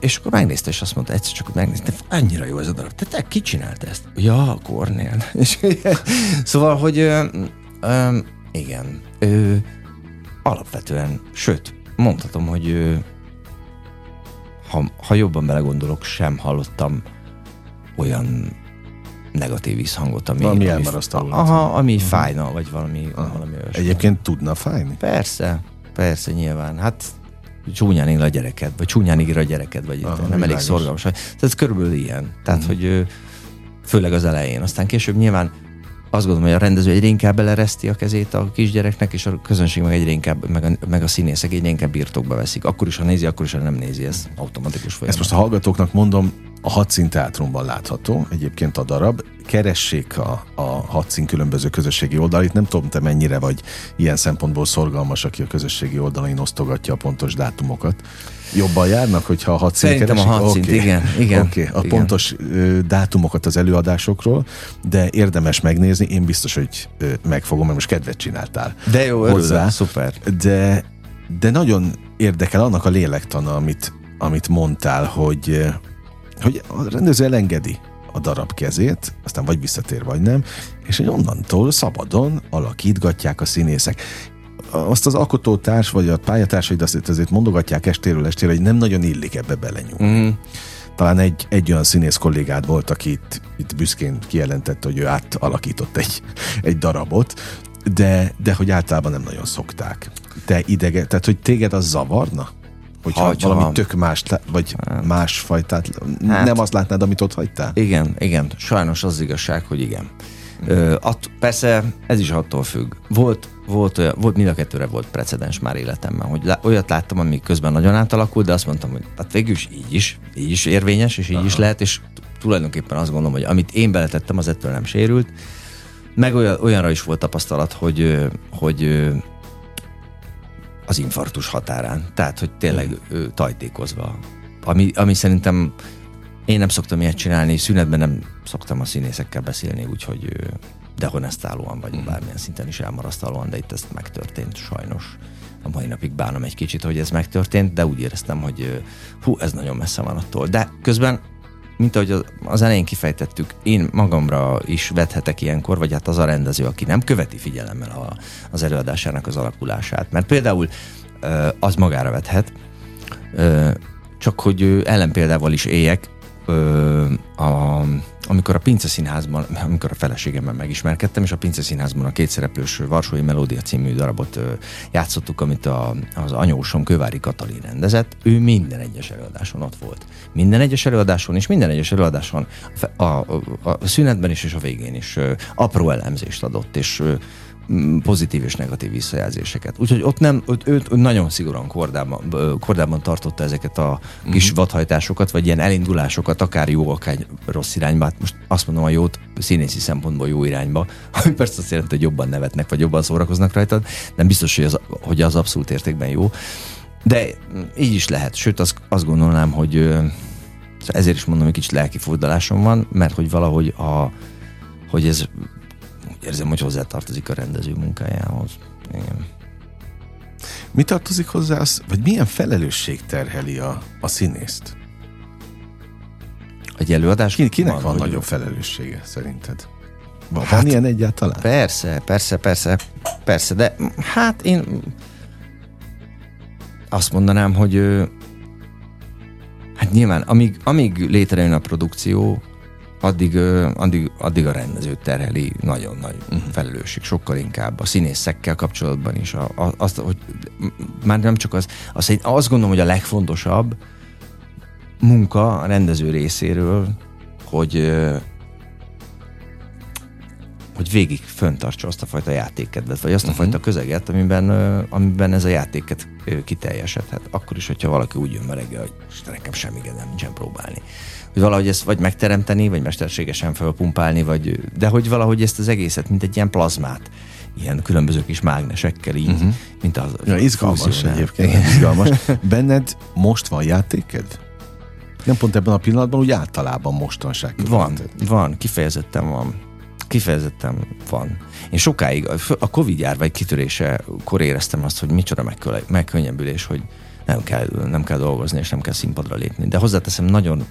és akkor megnézte, és azt mondta, egyszer csak megnézte, annyira jó ez a darab. Te, te ki csinált ezt? Ja, Kornél. szóval, hogy ö, ö, igen, ö, alapvetően, sőt, mondhatom, hogy ö, ha, ha jobban belegondolok, sem hallottam olyan negatív visszhangot, ami... Valami ami, Aha, ami uh-huh. fájna, vagy valami, aha. valami olyasmi. Egyébként tudna fájni? Persze, persze, nyilván. Hát csúnyán él a gyereked, vagy csúnyán ír a gyereked, vagy Aha, nem világos. elég szorgalmas. Tehát ez körülbelül ilyen. Tehát, mm. hogy főleg az elején. Aztán később nyilván azt gondolom, hogy a rendező egyre inkább belereszti a kezét a kisgyereknek, és a közönség meg egyre inkább, meg a, meg a színészek egyre inkább birtokba veszik. Akkor is, ha nézi, akkor is, ha nem nézi, ez automatikus folyamat. Ezt most a hallgatóknak mondom, a Hadszín Teátrumban látható egyébként a darab. Keressék a, a Hadszín különböző közösségi oldalait. Nem tudom, te mennyire vagy ilyen szempontból szorgalmas, aki a közösségi oldalain osztogatja a pontos dátumokat. Jobban járnak, hogyha a hadszín Szerintem keresik? a hadszínt, okay. igen. igen, okay. A igen. pontos dátumokat az előadásokról, de érdemes megnézni, én biztos, hogy megfogom, mert most kedvet csináltál De jó, hozzá. Örülök, szuper. De, de nagyon érdekel annak a lélektana, amit, amit mondtál, hogy hogy a rendező elengedi a darab kezét, aztán vagy visszatér, vagy nem, és hogy onnantól szabadon alakítgatják a színészek azt az alkotótárs vagy a pályatársaid azt azért mondogatják estéről estére, hogy nem nagyon illik ebbe belenyúlni. Mm. Talán egy, egy olyan színész kollégád volt, aki itt, itt büszkén kijelentette, hogy ő átalakított egy, egy darabot, de, de hogy általában nem nagyon szokták. Te idege, tehát hogy téged az zavarna? Hogyha ha, valami van. tök más, vagy hát. más fajtát, hát, nem azt látnád, amit ott hagytál? Igen, igen. Sajnos az igazság, hogy igen. Ö, att, persze ez is attól függ. Volt, volt, olyan, volt mind a kettőre volt precedens már életemben, hogy lá, olyat láttam, ami közben nagyon átalakult, de azt mondtam, hogy hát végül is így is, így is érvényes, és így Aha. is lehet, és tulajdonképpen azt gondolom, hogy amit én beletettem, az ettől nem sérült. Meg olyan, olyanra is volt tapasztalat, hogy, hogy az infarktus határán. Tehát, hogy tényleg tajtékozva. Ami, ami szerintem én nem szoktam ilyet csinálni, szünetben nem szoktam a színészekkel beszélni, úgyhogy dehonestálóan, vagy mm. bármilyen szinten is elmarasztalóan, de itt ez megtörtént sajnos. A mai napig bánom egy kicsit, hogy ez megtörtént, de úgy éreztem, hogy hú, ez nagyon messze van attól. De közben mint ahogy az elején kifejtettük, én magamra is vethetek ilyenkor, vagy hát az a rendező, aki nem követi figyelemmel a, az előadásának az alakulását. Mert például az magára vethet, csak hogy ellenpéldával is éljek, a, amikor a Pince Színházban, amikor a feleségemmel megismerkedtem, és a Pince Színházban a kétszereplős Varsói Melódia című darabot játszottuk, amit a, az anyósom Kövári Katalin rendezett, ő minden egyes előadáson ott volt. Minden egyes előadáson, és minden egyes előadáson a, a, a, szünetben is, és a végén is apró elemzést adott, és pozitív és negatív visszajelzéseket. Úgyhogy ott nem, ott őt nagyon szigorúan kordában, kordában tartotta ezeket a kis uh-huh. vadhajtásokat, vagy ilyen elindulásokat, akár jó, akár rossz irányba. Hát most azt mondom a jót színészi szempontból jó irányba, ami persze azt jelenti, hogy jobban nevetnek, vagy jobban szórakoznak rajtad, nem biztos, hogy az, hogy az abszolút értékben jó. De így is lehet. Sőt, azt, azt gondolnám, hogy ezért is mondom, hogy kicsit lelki fordalásom van, mert hogy valahogy a, hogy ez érzem, hogy hozzátartozik a rendező munkájához. Igen. Mi tartozik hozzá, az, vagy milyen felelősség terheli a, a színészt? Egy előadás? Ki, kinek van, van nagyobb felelőssége szerinted? Van, hát, van ilyen egyáltalán? Persze, persze, persze, persze, de hát én azt mondanám, hogy hát nyilván, amíg, amíg létrejön a produkció, addig, addig, addig a rendező terheli nagyon nagy uh-huh. felelősség, sokkal inkább a színészekkel kapcsolatban is. A, a, azt, hogy már nem csak az, azt, azt gondolom, hogy a legfontosabb munka a rendező részéről, hogy hogy végig föntartsa azt a fajta játékedvet, vagy azt a uh-huh. fajta közeget, amiben, amiben ez a játéket kiteljesedhet. Akkor is, hogyha valaki úgy jön reggel, hogy nekem semmi nem nincsen próbálni hogy valahogy ezt vagy megteremteni, vagy mesterségesen felpumpálni, vagy, de hogy valahogy ezt az egészet, mint egy ilyen plazmát, ilyen különböző kis mágnesekkel így, uh-huh. mint az... Ja, izgalmas egyébként, izgalmas. Benned most van játéked? Nem pont ebben a pillanatban, úgy általában mostanság. Van, van, kifejezetten van. Kifejezetten van. Én sokáig, a Covid járvány kitörésekor éreztem azt, hogy micsoda megkönnyebbülés, hogy nem kell, nem kell dolgozni, és nem kell színpadra lépni. De hozzáteszem, nagyon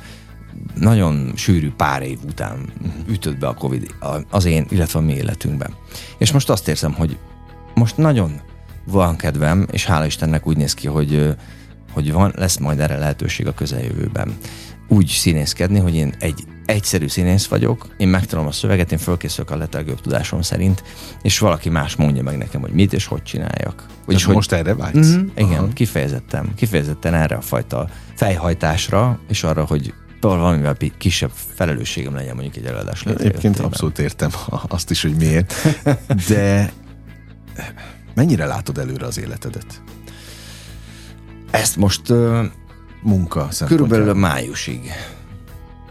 nagyon sűrű pár év után ütött be a Covid az én, illetve a mi életünkben. És most azt érzem, hogy most nagyon van kedvem, és hála Istennek úgy néz ki, hogy, hogy van, lesz majd erre lehetőség a közeljövőben. Úgy színészkedni, hogy én egy egyszerű színész vagyok, én megtanulom a szöveget, én fölkészülök a letelgőbb tudásom szerint, és valaki más mondja meg nekem, hogy mit és hogy csináljak. Vagyis, hogy... most erre vágysz? Mm-hmm, igen, Aha. kifejezetten, kifejezetten erre a fajta fejhajtásra, és arra, hogy valamivel kisebb felelősségem legyen mondjuk egy előadás Egyébként abszolút értem azt is, hogy miért. De mennyire látod előre az életedet? Ezt most uh, munka Körülbelül májusig.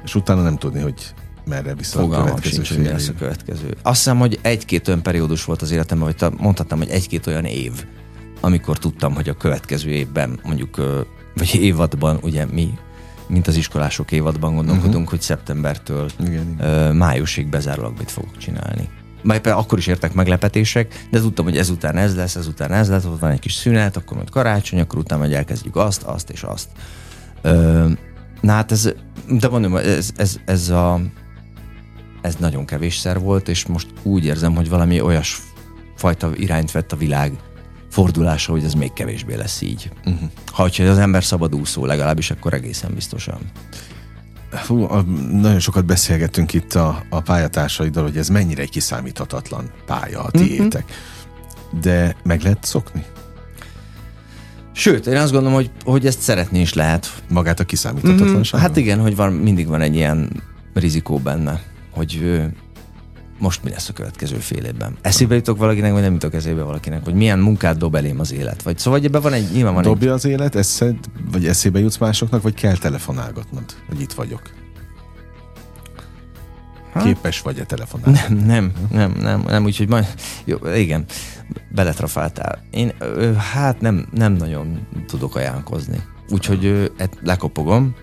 És utána nem tudni, hogy merre vissza Fogalmam a következő sincs, hogy lesz a következő. Azt hiszem, hogy egy-két olyan periódus volt az életemben, hogy mondhatnám, hogy egy-két olyan év, amikor tudtam, hogy a következő évben, mondjuk, vagy évadban, ugye mi mint az iskolások évadban gondolkodunk, uh-huh. hogy szeptembertől igen, igen. májusig bezárólag mit fogok csinálni. Majd akkor is értek meglepetések, de tudtam, hogy ezután ez lesz, ezután ez lesz, ott van egy kis szünet, akkor majd karácsony, akkor utána majd elkezdjük azt, azt és azt. Ö, na hát ez, de mondom, ez, ez, ez a ez nagyon kevésszer volt, és most úgy érzem, hogy valami olyas fajta irányt vett a világ fordulása, hogy ez még kevésbé lesz így. Uh-huh. Ha hogyha az ember szabadúszó legalábbis, akkor egészen biztosan. A, nagyon sokat beszélgetünk itt a, a pályatársaiddal, hogy ez mennyire egy kiszámíthatatlan pálya a tiétek. Uh-huh. De meg lehet szokni? Sőt, én azt gondolom, hogy, hogy ezt szeretni is lehet. Magát a kiszámíthatatlanság? Mm, hát igen, hogy van, mindig van egy ilyen rizikó benne, hogy most mi lesz a következő fél évben. Eszébe jutok valakinek, vagy nem jutok eszébe valakinek, hogy milyen munkát dob elém az élet. Vagy szóval ebben van egy, nyilván van Dobja egy... az élet, eszed, vagy eszébe jutsz másoknak, vagy kell telefonálgatnod, hogy itt vagyok? Ha? Képes vagy-e telefonálni? Nem, nem, nem, nem, nem úgyhogy majd, jó, igen, beletrafáltál. Én, hát nem, nem nagyon tudok ajánlkozni. Úgyhogy lekopogom,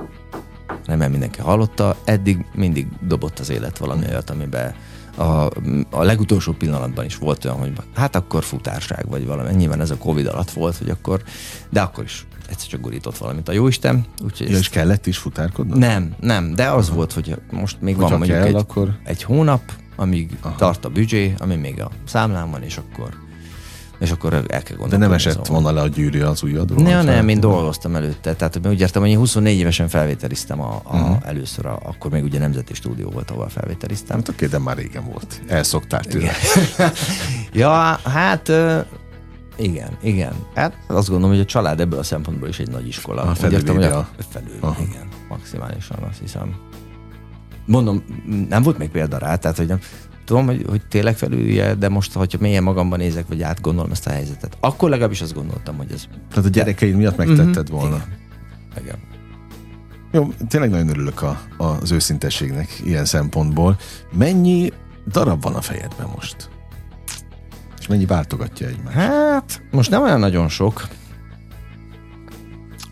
nem mindenki hallotta, eddig mindig dobott az élet valami olyat, amiben a, a legutolsó pillanatban is volt olyan, hogy hát akkor futárság, vagy valami. Nyilván ez a Covid alatt volt, hogy akkor, de akkor is egyszer csak gurított valamit a jóisten. Úgyhogy ja, és kellett is futárkodni? Nem, nem, de az Aha. volt, hogy most még Hogyha van mondjuk kell, egy, akkor... egy hónap, amíg Aha. tart a büdzsé, ami még a számlán van, és akkor és akkor el kell gondolni. De nem esett volna le a gyűrű az ujjadról? Ne, nem, én dolgoztam előtte. Tehát úgy értem, hogy én 24 évesen felvételiztem a, a uh-huh. először, a, akkor még ugye Nemzeti Stúdió volt, ahol felvételiztem. Hát oké, de már régen volt. Elszoktál tőle. ja, hát igen, igen. Hát azt gondolom, hogy a család ebből a szempontból is egy nagy iskola. A felül, hogy a felül, Aha. igen, maximálisan azt hiszem. Mondom, nem volt még példa rá, tehát hogy nem, tudom, hogy, hogy tényleg felülje, de most, hogyha mélyen magamban nézek, vagy átgondolom ezt a helyzetet, akkor legalábbis azt gondoltam, hogy ez... Tehát a gyerekeid miatt megtetted uh-huh. volna. Igen. Igen. Jó, tényleg nagyon örülök a, az őszintességnek ilyen szempontból. Mennyi darab van a fejedben most? És mennyi váltogatja egymást? Hát, most nem olyan nagyon sok.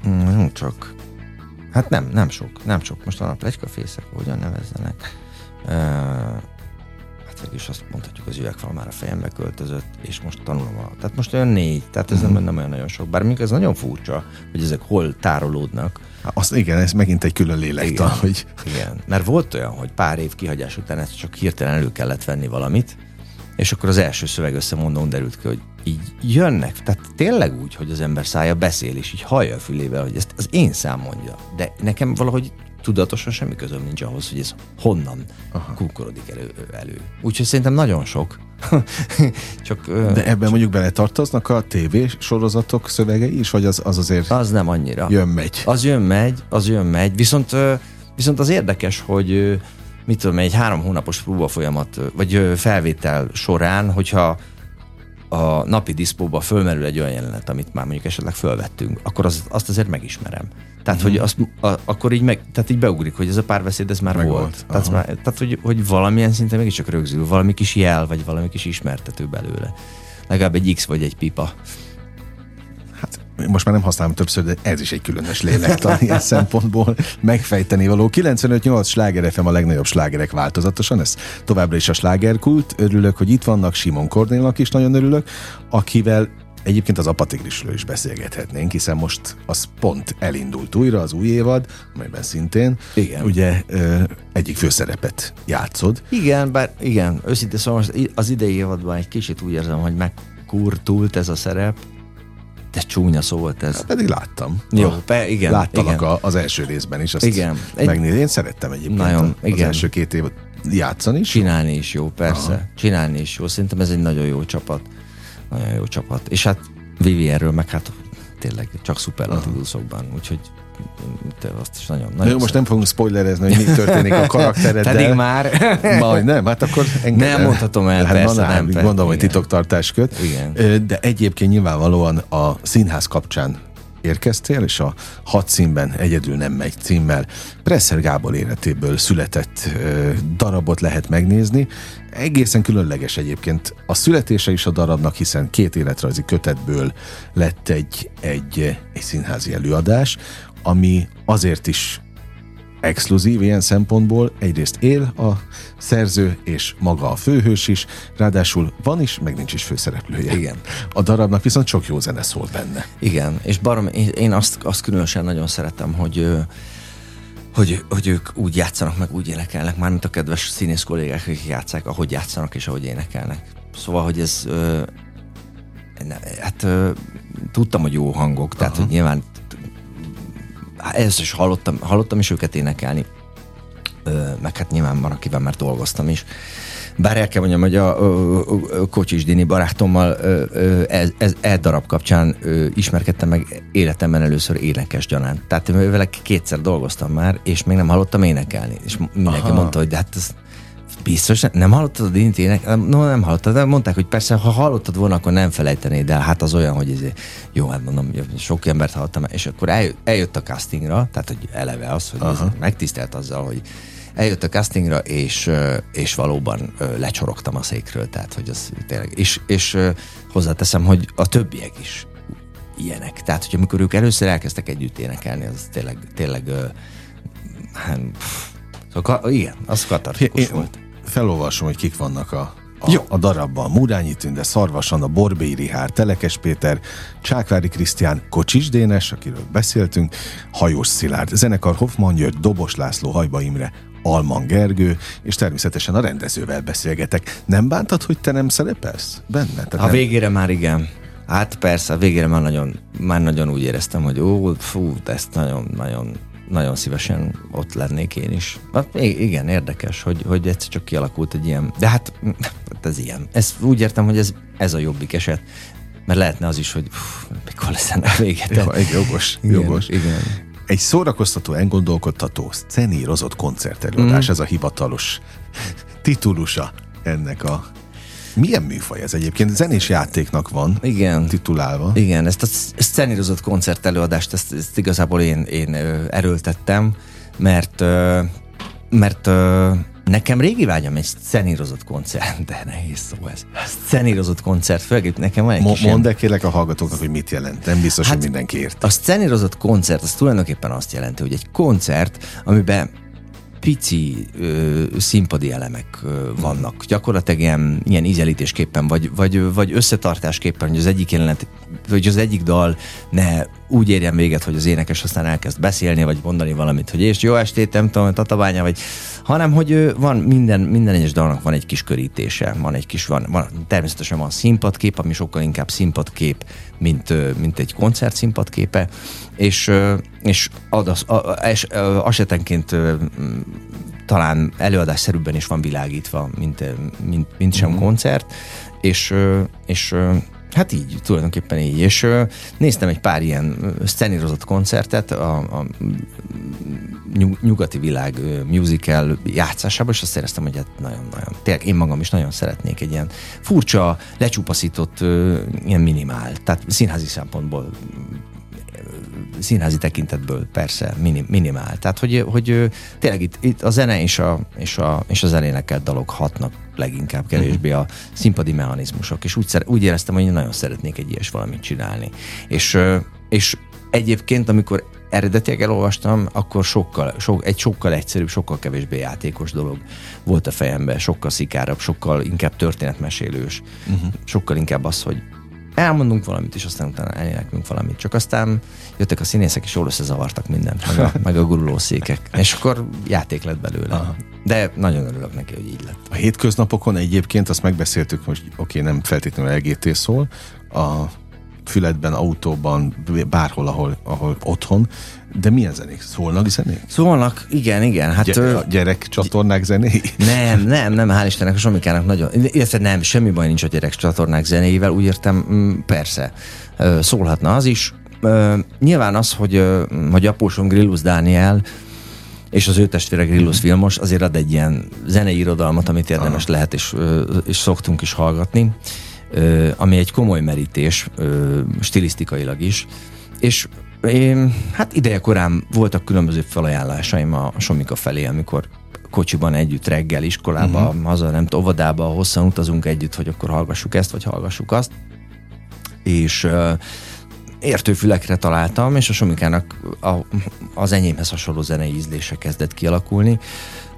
Nem csak. Hát nem, nem sok, nem sok. Most a plegykafészek, hogyan nevezzenek végül is azt mondhatjuk, az üvegfal már a fejembe költözött, és most tanulom a... Tehát most olyan négy, tehát ez mm. nem, nem olyan nagyon sok. Bár ez nagyon furcsa, hogy ezek hol tárolódnak. Azt igen, ez megint egy külön lélektan, hogy... Igen, mert volt olyan, hogy pár év kihagyás után ezt csak hirtelen elő kellett venni valamit, és akkor az első szöveg összemondón derült ki, hogy így jönnek, tehát tényleg úgy, hogy az ember szája beszél, és így hallja a fülével, hogy ezt az én szám mondja. De nekem valahogy tudatosan semmi közöm nincs ahhoz, hogy ez honnan Aha. kúkorodik elő. elő. Úgyhogy szerintem nagyon sok. Csak, De ebben csak... mondjuk beletartoznak a TV sorozatok szövegei is, vagy az, az azért Az nem annyira. Jön-megy. Az jön-megy, az jön-megy. Viszont, viszont az érdekes, hogy mit tudom, egy három hónapos próba folyamat, vagy felvétel során, hogyha a napi diszpóba fölmerül egy olyan jelenet, amit már mondjuk esetleg fölvettünk, akkor az, azt azért megismerem. Tehát, uh-huh. hogy azt, a, akkor így, meg, tehát így beugrik, hogy ez a párbeszéd, ez már meg volt. volt. Tehát, már, tehát hogy, hogy valamilyen szinten mégiscsak rögzül, valami kis jel, vagy valami kis ismertető belőle. Legalább egy X vagy egy pipa. Hát most már nem használom többször, de ez is egy különös lélektan ilyen szempontból megfejteni való. 95-8 sláger FM a legnagyobb slágerek változatosan, ez továbbra is a slágerkult. Örülök, hogy itt vannak, Simon Kornélnak is nagyon örülök, akivel Egyébként az apatigrisről is beszélgethetnénk, hiszen most az pont elindult újra, az új évad, amelyben szintén igen. ugye egyik főszerepet játszod. Igen, bár igen, őszintén szóval az idei évadban egy kicsit úgy érzem, hogy megkurtult ez a szerep, de csúnya szó volt ez. Hát pedig láttam. Jó, a, pe, igen. Láttalak igen. A, az első részben is, azt igen. Egy, megnézni. Én szerettem egyébként nagyon, az igen. első két év játszani is. Csinálni is jó, persze. Aha. Csinálni is jó. Szerintem ez egy nagyon jó csapat nagyon jó csapat. És hát Vivierről meg hát tényleg csak szuperlatívuszokban, úgyhogy te azt is nagyon, nagyon Jó, most nem fogunk spoilerezni, hogy mi történik a karaktereddel. Pedig már. Majd nem, hát akkor engem Nem mondhatom el, hát persze, nem, nem Gondolom, hogy titoktartás köt. Igen. De egyébként nyilvánvalóan a színház kapcsán érkeztél, és a hat címben egyedül nem megy címmel Presser Gábor életéből született ö, darabot lehet megnézni. Egészen különleges egyébként a születése is a darabnak, hiszen két életrajzi kötetből lett egy, egy, egy színházi előadás, ami azért is exkluzív ilyen szempontból. Egyrészt él a szerző és maga a főhős is, ráadásul van is, meg nincs is főszereplője. Igen. A darabnak viszont sok jó zene szól benne. Igen, és barom, én azt, azt különösen nagyon szeretem, hogy hogy, hogy ők úgy játszanak, meg úgy énekelnek, mármint a kedves színész kollégák, akik játszák, ahogy játszanak és ahogy énekelnek. Szóval, hogy ez ö, ne, hát ö, tudtam, hogy jó hangok, tehát hogy nyilván ezt is hallottam, hallottam is őket énekelni, ö, meg hát nyilván van, akivel már dolgoztam is. Bár el kell mondjam, hogy a, a, a Kocsis Dini barátommal ez, ez, ez darab kapcsán ö, ismerkedtem meg életemben először énekes gyanánt. Tehát vele kétszer dolgoztam már, és még nem hallottam énekelni. És mindenki Aha. mondta, hogy de hát ez Biztos, nem hallottad a Dinit ének? No, nem hallottad, de mondták, hogy persze, ha hallottad volna, akkor nem felejtenéd el. Hát az olyan, hogy ez, jó, hát mondom, sok embert hallottam, és akkor eljött, eljött a castingra, tehát hogy eleve az, hogy ez megtisztelt azzal, hogy eljött a castingra, és, és valóban lecsorogtam a székről, tehát hogy az tényleg, és, és hozzáteszem, hogy a többiek is ilyenek. Tehát, hogy amikor ők először elkezdtek együtt énekelni, az tényleg, tényleg hát, szóval, igen, az katartikus volt. Felolvasom, hogy kik vannak a, a, Jó. a darabban. Murányi Tünde, Szarvasan, a Borbély Rihár, Telekes Péter, Csákvári Krisztián, Kocsis Dénes, akiről beszéltünk, Hajós Szilárd, zenekar Hoffman György, Dobos László, Hajba Imre, Alman Gergő, és természetesen a rendezővel beszélgetek. Nem bántad, hogy te nem szerepelsz benne? Tehát a nem... végére már igen. Hát persze, a végére már nagyon, már nagyon úgy éreztem, hogy ó, fú, ezt nagyon, nagyon, nagyon szívesen ott lennék én is. Hát igen, érdekes, hogy, hogy ez csak kialakult egy ilyen, de hát, hát ez ilyen. Ez úgy értem, hogy ez, ez a jobbik eset, mert lehetne az is, hogy pff, mikor lesz ennek vége. Jó, jogos, igen, jogos. Igen. Egy szórakoztató, engondolkodtató, szenírozott koncertelőadás, mm. ez a hivatalos titulusa ennek a milyen műfaj ez egyébként? Zenés játéknak van Igen. titulálva. Igen, ezt a szenírozott koncertelőadást, ezt, ezt igazából én, én erőltettem, mert mert Nekem régi vágyam egy szenírozott koncert, de nehéz szó ez. Szenírozott koncert, főleg nekem van egy Mo- Mondd el kérlek a hallgatóknak, hogy mit jelent. Nem biztos, hát hogy mindenki ért. A szenírozott koncert, az tulajdonképpen azt jelenti, hogy egy koncert, amiben pici ö, színpadi elemek ö, vannak. Gyakorlatilag ilyen, ilyen ízelítésképpen, vagy, vagy, vagy összetartásképpen, hogy az egyik jelenet, vagy az egyik dal ne úgy érjen véget, hogy az énekes aztán elkezd beszélni, vagy mondani valamit, hogy és jó estét, nem tudom, tatabánya, vagy hanem, hogy van minden, minden egyes dalnak van egy kis körítése, van egy kis, van, van természetesen van színpadkép, ami sokkal inkább színpadkép, mint, mint egy koncert színpadképe, és, és, ad az, és esetenként talán előadásszerűbben is van világítva, mint, mint, mint sem mm. koncert, és, és Hát így, tulajdonképpen így. És ö, néztem egy pár ilyen szenírozott koncertet a, a nyugati világ ö, musical játszásában, és azt éreztem, hogy hát nagyon-nagyon, tényleg én magam is nagyon szeretnék egy ilyen furcsa, lecsupaszított ö, ilyen minimál, tehát színházi szempontból színházi tekintetből persze minim, minimál. Tehát, hogy, hogy tényleg itt, itt a zene és, a, és, a, és az elénekelt dalok hatnak leginkább kevésbé a színpadi mechanizmusok, és úgy, szer, úgy éreztem, hogy nagyon szeretnék egy ilyes valamit csinálni. És, és egyébként, amikor eredetileg elolvastam, akkor sokkal, sok, egy sokkal egyszerűbb, sokkal kevésbé játékos dolog volt a fejemben, sokkal szikárabb, sokkal inkább történetmesélős, uh-huh. sokkal inkább az, hogy elmondunk valamit, és aztán utána eléneklünk valamit. Csak aztán jöttek a színészek, és jól összezavartak mindent, meg a, meg a gurulószékek. És akkor játék lett belőle. Aha. De nagyon örülök neki, hogy így lett. A hétköznapokon egyébként azt megbeszéltük, hogy oké, okay, nem feltétlenül LGT szól, a füledben, autóban, bárhol, ahol, ahol otthon, de milyen zenék? Szólnak zenék? Szólnak, igen, igen. Hát, Gy- a gyerek csatornák zenéi? Nem, nem, nem, hál' Istennek a Somikának nagyon, illetve nem, semmi baj nincs a gyerek csatornák zenéivel, úgy értem, mm, persze, szólhatna az is. Nyilván az, hogy, hogy apósom Grillus Dániel, és az ő testvére Grillus Vilmos azért ad egy ilyen zenei irodalmat, amit érdemes Aha. lehet, és, és szoktunk is hallgatni, ami egy komoly merítés, stilisztikailag is, és én, hát ideje korán voltak különböző felajánlásaim a Somika felé, amikor kocsiban együtt reggel iskolába, uh-huh. haza, nem tudom, óvodába, hosszan utazunk együtt, hogy akkor hallgassuk ezt, vagy hallgassuk azt. És uh, értőfülekre találtam, és a Somikának a, az enyémhez hasonló zenei ízlése kezdett kialakulni.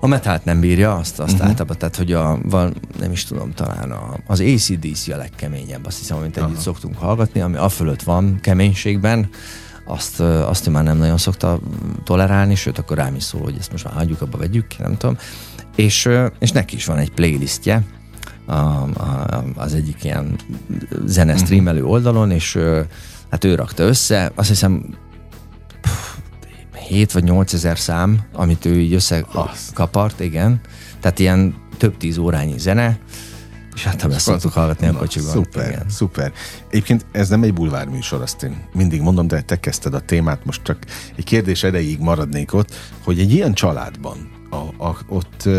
A metált nem bírja, azt, azt uh-huh. általában, tehát hogy a, van, nem is tudom, talán a, az ACDC a legkeményebb, azt hiszem, amit együtt Aha. szoktunk hallgatni, ami a fölött van keménységben, azt, azt ő már nem nagyon szokta tolerálni, sőt, akkor rám is szól, hogy ezt most már hagyjuk, abba vegyük, nem tudom. És, és neki is van egy playlistje, a, a, az egyik ilyen zene mhm. streamelő oldalon, és hát ő rakta össze, azt hiszem 7 vagy 8 ezer szám, amit ő így összekapart, igen. Tehát ilyen több tíz órányi zene, és hát ha szoktuk hallgatni a kocsiban. Szuper, igen. szuper. Egyébként ez nem egy bulvár műsor, azt én mindig mondom, de te kezdted a témát, most csak egy kérdés erejéig maradnék ott, hogy egy ilyen családban a, a, ott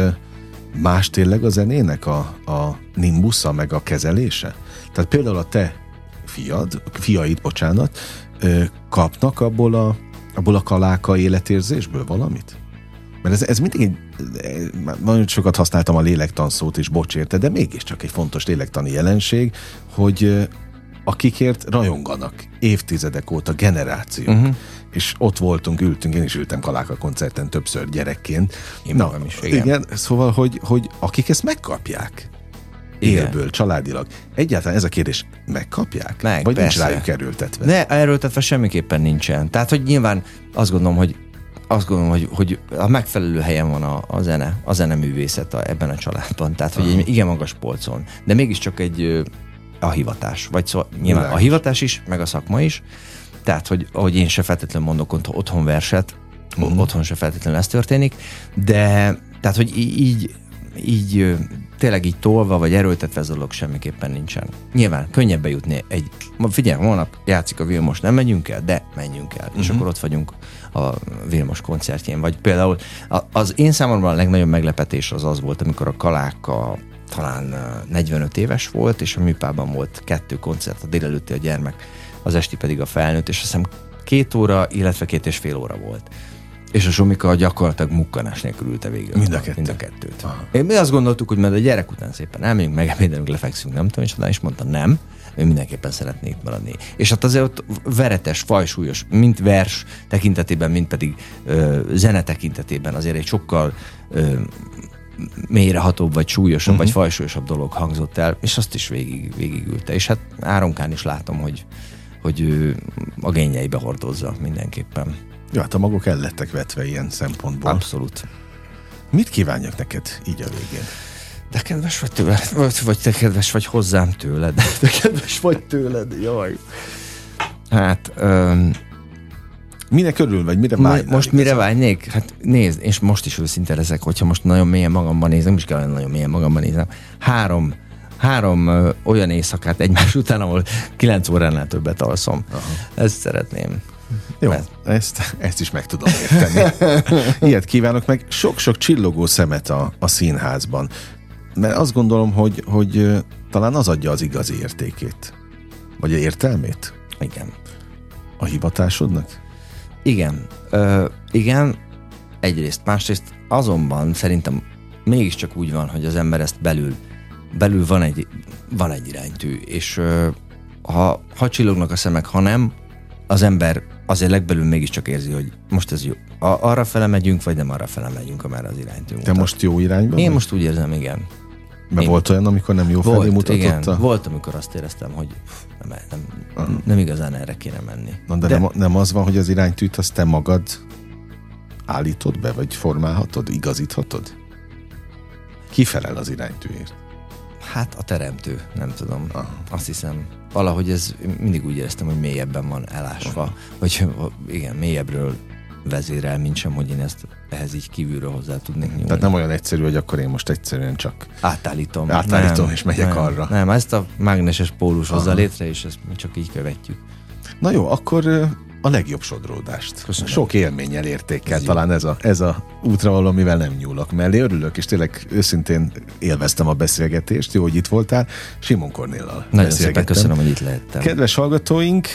más tényleg a zenének a, a nimbusza, meg a kezelése? Tehát például a te fiad, fiaid, bocsánat, kapnak abból a, abból a kaláka életérzésből valamit? Mert ez, ez mindig egy, nagyon sokat használtam a lélektan szót is, bocs érte, de mégiscsak egy fontos lélektani jelenség, hogy akikért rajonganak évtizedek óta, generációk. Uh-huh. És ott voltunk, ültünk, én is ültem Kaláka koncerten többször gyerekként. Én Na, is, igen. igen. Szóval, hogy, hogy akik ezt megkapják, élből, családilag. Egyáltalán ez a kérdés, megkapják? Meg, Vagy persze. nincs rájuk erőltetve? Ne, erőltetve semmiképpen nincsen. Tehát, hogy nyilván azt gondolom, hogy azt gondolom, hogy, hogy a megfelelő helyen van a, a zene, a zeneművészet a, ebben a családban. Tehát, hogy egy igen magas polcon. De mégiscsak egy a hivatás. Vagy szó, nyilván Világos. a hivatás is, meg a szakma is. Tehát, hogy ahogy én se feltétlenül mondok otthon verset, uh-huh. otthon se feltétlenül ez történik, de tehát, hogy így, így tényleg így tolva, vagy erőltetve ez dolog semmiképpen nincsen. Nyilván könnyebb bejutni egy, figyelj, holnap játszik a Vilmos, nem megyünk el, de menjünk el. Uh-huh. És mhm. akkor ott vagyunk a Vilmos koncertjén. Vagy például az én számomra a legnagyobb meglepetés az az volt, amikor a Kaláka talán 45 éves volt, és a műpában volt kettő koncert, a délelőtti a gyermek, az esti pedig a felnőtt, és azt hiszem két óra, illetve két és fél óra volt. És a Zsomika gyakorlatilag mukkanás nélkül ülte végül. Mind a, kettő. mind a kettőt. Aha. Én mi azt gondoltuk, hogy mert a gyerek után szépen elmegyünk, megebédelünk, lefekszünk, nem tudom, és oda is mondta nem, ő mindenképpen szeretnék maradni. És hát azért ott veretes, fajsúlyos, mint vers tekintetében, mint pedig ö, zene tekintetében azért egy sokkal ö, mélyrehatóbb, vagy súlyosabb, uh-huh. vagy fajsúlyosabb dolog hangzott el, és azt is végig, végigülte. És hát Áronkán is látom, hogy, hogy ő a gényeibe hordozza mindenképpen. Ja, hát a magok el lettek vetve ilyen szempontból. Abszolút. Mit kívánjak neked így a végén? De kedves vagy tőled, vagy, vagy te kedves vagy hozzám tőled. De kedves vagy tőled, jaj. Hát, um, Minek örül, vagy mire vágynál? Most mire vágynék? Hát nézd, és most is őszinte leszek, hogyha most nagyon mélyen magamban nézem, is kell nagyon mélyen magamban nézem. Három, három ö, olyan éjszakát egymás után, ahol kilenc óránál többet alszom. Aha. Ezt szeretném. Jó, Mert... ezt, ezt is meg tudom érteni. Ilyet kívánok meg. Sok-sok csillogó szemet a, a színházban. Mert azt gondolom, hogy, hogy talán az adja az igazi értékét. Vagy a értelmét. Igen. A hivatásodnak? Igen. Ö, igen, egyrészt. Másrészt azonban szerintem mégiscsak úgy van, hogy az ember ezt belül, belül van egy, van egy iránytű, és ö, ha, ha csillognak a szemek, ha nem, az ember azért legbelül mégiscsak érzi, hogy most ez jó. A, arra fele megyünk, vagy nem arra fele megyünk, amerre az iránytű Te most jó irányba? Én vagy? most úgy érzem, igen. Mert Én... volt olyan, amikor nem jó volt, felé mutatott? Igen, volt, amikor azt éreztem, hogy nem, nem, nem igazán erre kéne menni. Na, de, de... Nem, nem az van, hogy az iránytűt azt te magad állítod be, vagy formálhatod, igazíthatod? Ki felel az iránytűért? Hát a teremtő, nem tudom. Aha. Azt hiszem, valahogy ez mindig úgy éreztem, hogy mélyebben van elásva, vagy igen, mélyebbről vezérel, mint sem, hogy én ezt ehhez így kívülről hozzá tudnék nyúlni. Tehát nem olyan egyszerű, hogy akkor én most egyszerűen csak átállítom. Átállítom, nem, és megyek nem, arra. Nem, ezt a mágneses pólus hozza létre, és ezt mi csak így követjük. Na jó, akkor a legjobb sodródást. Köszönöm. Sok élménnyel értékkel, talán ez a, ez a útra valamivel nem nyúlok mellé. Örülök, és tényleg őszintén élveztem a beszélgetést. Jó, hogy itt voltál. Simon Kornéllal Nagyon szépen köszönöm, hogy itt lehettem. Kedves hallgatóink,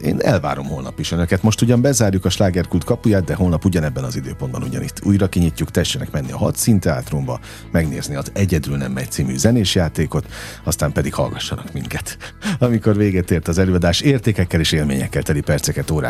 én elvárom holnap is önöket. Most ugyan bezárjuk a slágerkult kapuját, de holnap ugyanebben az időpontban ugyanitt újra kinyitjuk, tessenek menni a hat színteátrumba, megnézni az Egyedül nem megy című zenés játékot, aztán pedig hallgassanak minket. Amikor véget ért az előadás, értékekkel és élményekkel teli perceket, órák